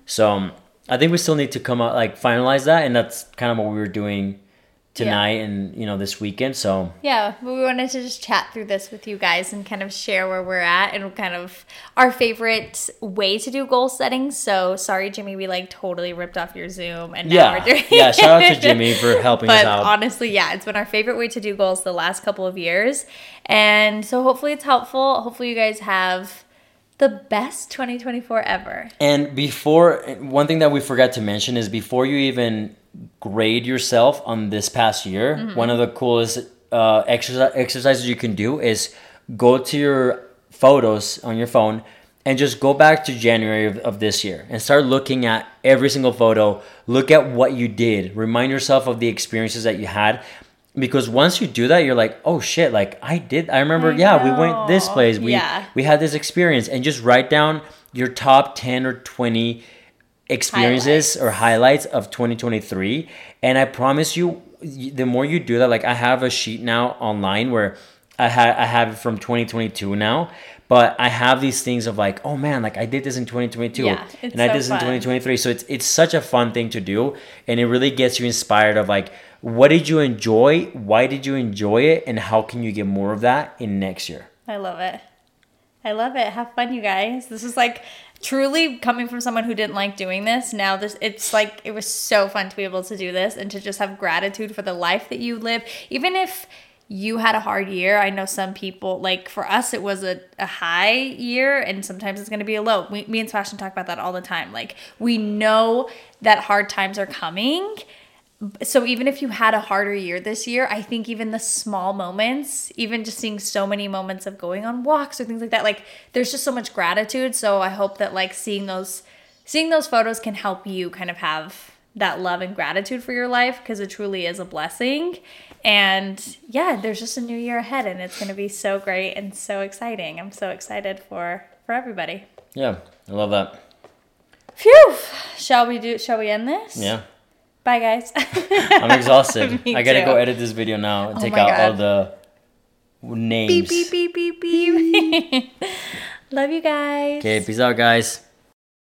So um, I think we still need to come out like finalize that, and that's kind of what we were doing tonight and you know this weekend. So Yeah, but we wanted to just chat through this with you guys and kind of share where we're at and kind of our favorite way to do goal setting. So sorry, Jimmy, we like totally ripped off your Zoom and now yeah, we're doing yeah. *laughs* Shout out to Jimmy for helping us out. honestly, yeah, it's been our favorite way to do goals the last couple of years. And so hopefully it's helpful. Hopefully you guys have the best 2024 ever. And before, one thing that we forgot to mention is before you even grade yourself on this past year, Mm-hmm. one of the coolest uh, exercise, exercises you can do is go to your photos on your phone and just go back to January of, of this year and start looking at every single photo. Look at what you did. Remind yourself of the experiences that you had. Because once you do that, you're like, oh shit, like I did. I remember, I yeah, we went this place. We Yeah. we had this experience, and just write down your top ten or twenty experiences or highlights of 2023 and i promise you the more you do that like i have a sheet now online where i have i have it from 2022 now but i have these things of like oh man like i did this in 2022 Yeah, it's and i so did this fun. in 2023 so it's it's such a fun thing to do and it really gets you inspired of like what did you enjoy why did you enjoy it and how can you get more of that in next year I love it. I love it. Have fun, you guys. This is like truly coming from someone who didn't like doing this. Now this it's like it was so fun to be able to do this and to just have gratitude for the life that you live. Even if you had a hard year, I know some people like for us it was a, a high year and sometimes it's gonna be a low. We, me and Sebastian talk about that all the time. Like we know that hard times are coming so even if you had a harder year this year, I think even the small moments, even just seeing so many moments of going on walks or things like that, like there's just so much gratitude. So I hope that like seeing those seeing those photos can help you kind of have that love and gratitude for your life because it truly is a blessing. And yeah, there's just a new year ahead and it's going to be so great and so exciting. I'm so excited for for everybody. yeah i love that Phew. Shall we do shall we end this? yeah Bye guys. *laughs* i'm *laughs* exhausted i gotta go edit this video now and Oh take out all the names beep beep beep beep beep. *laughs* Love you guys. okay peace out guys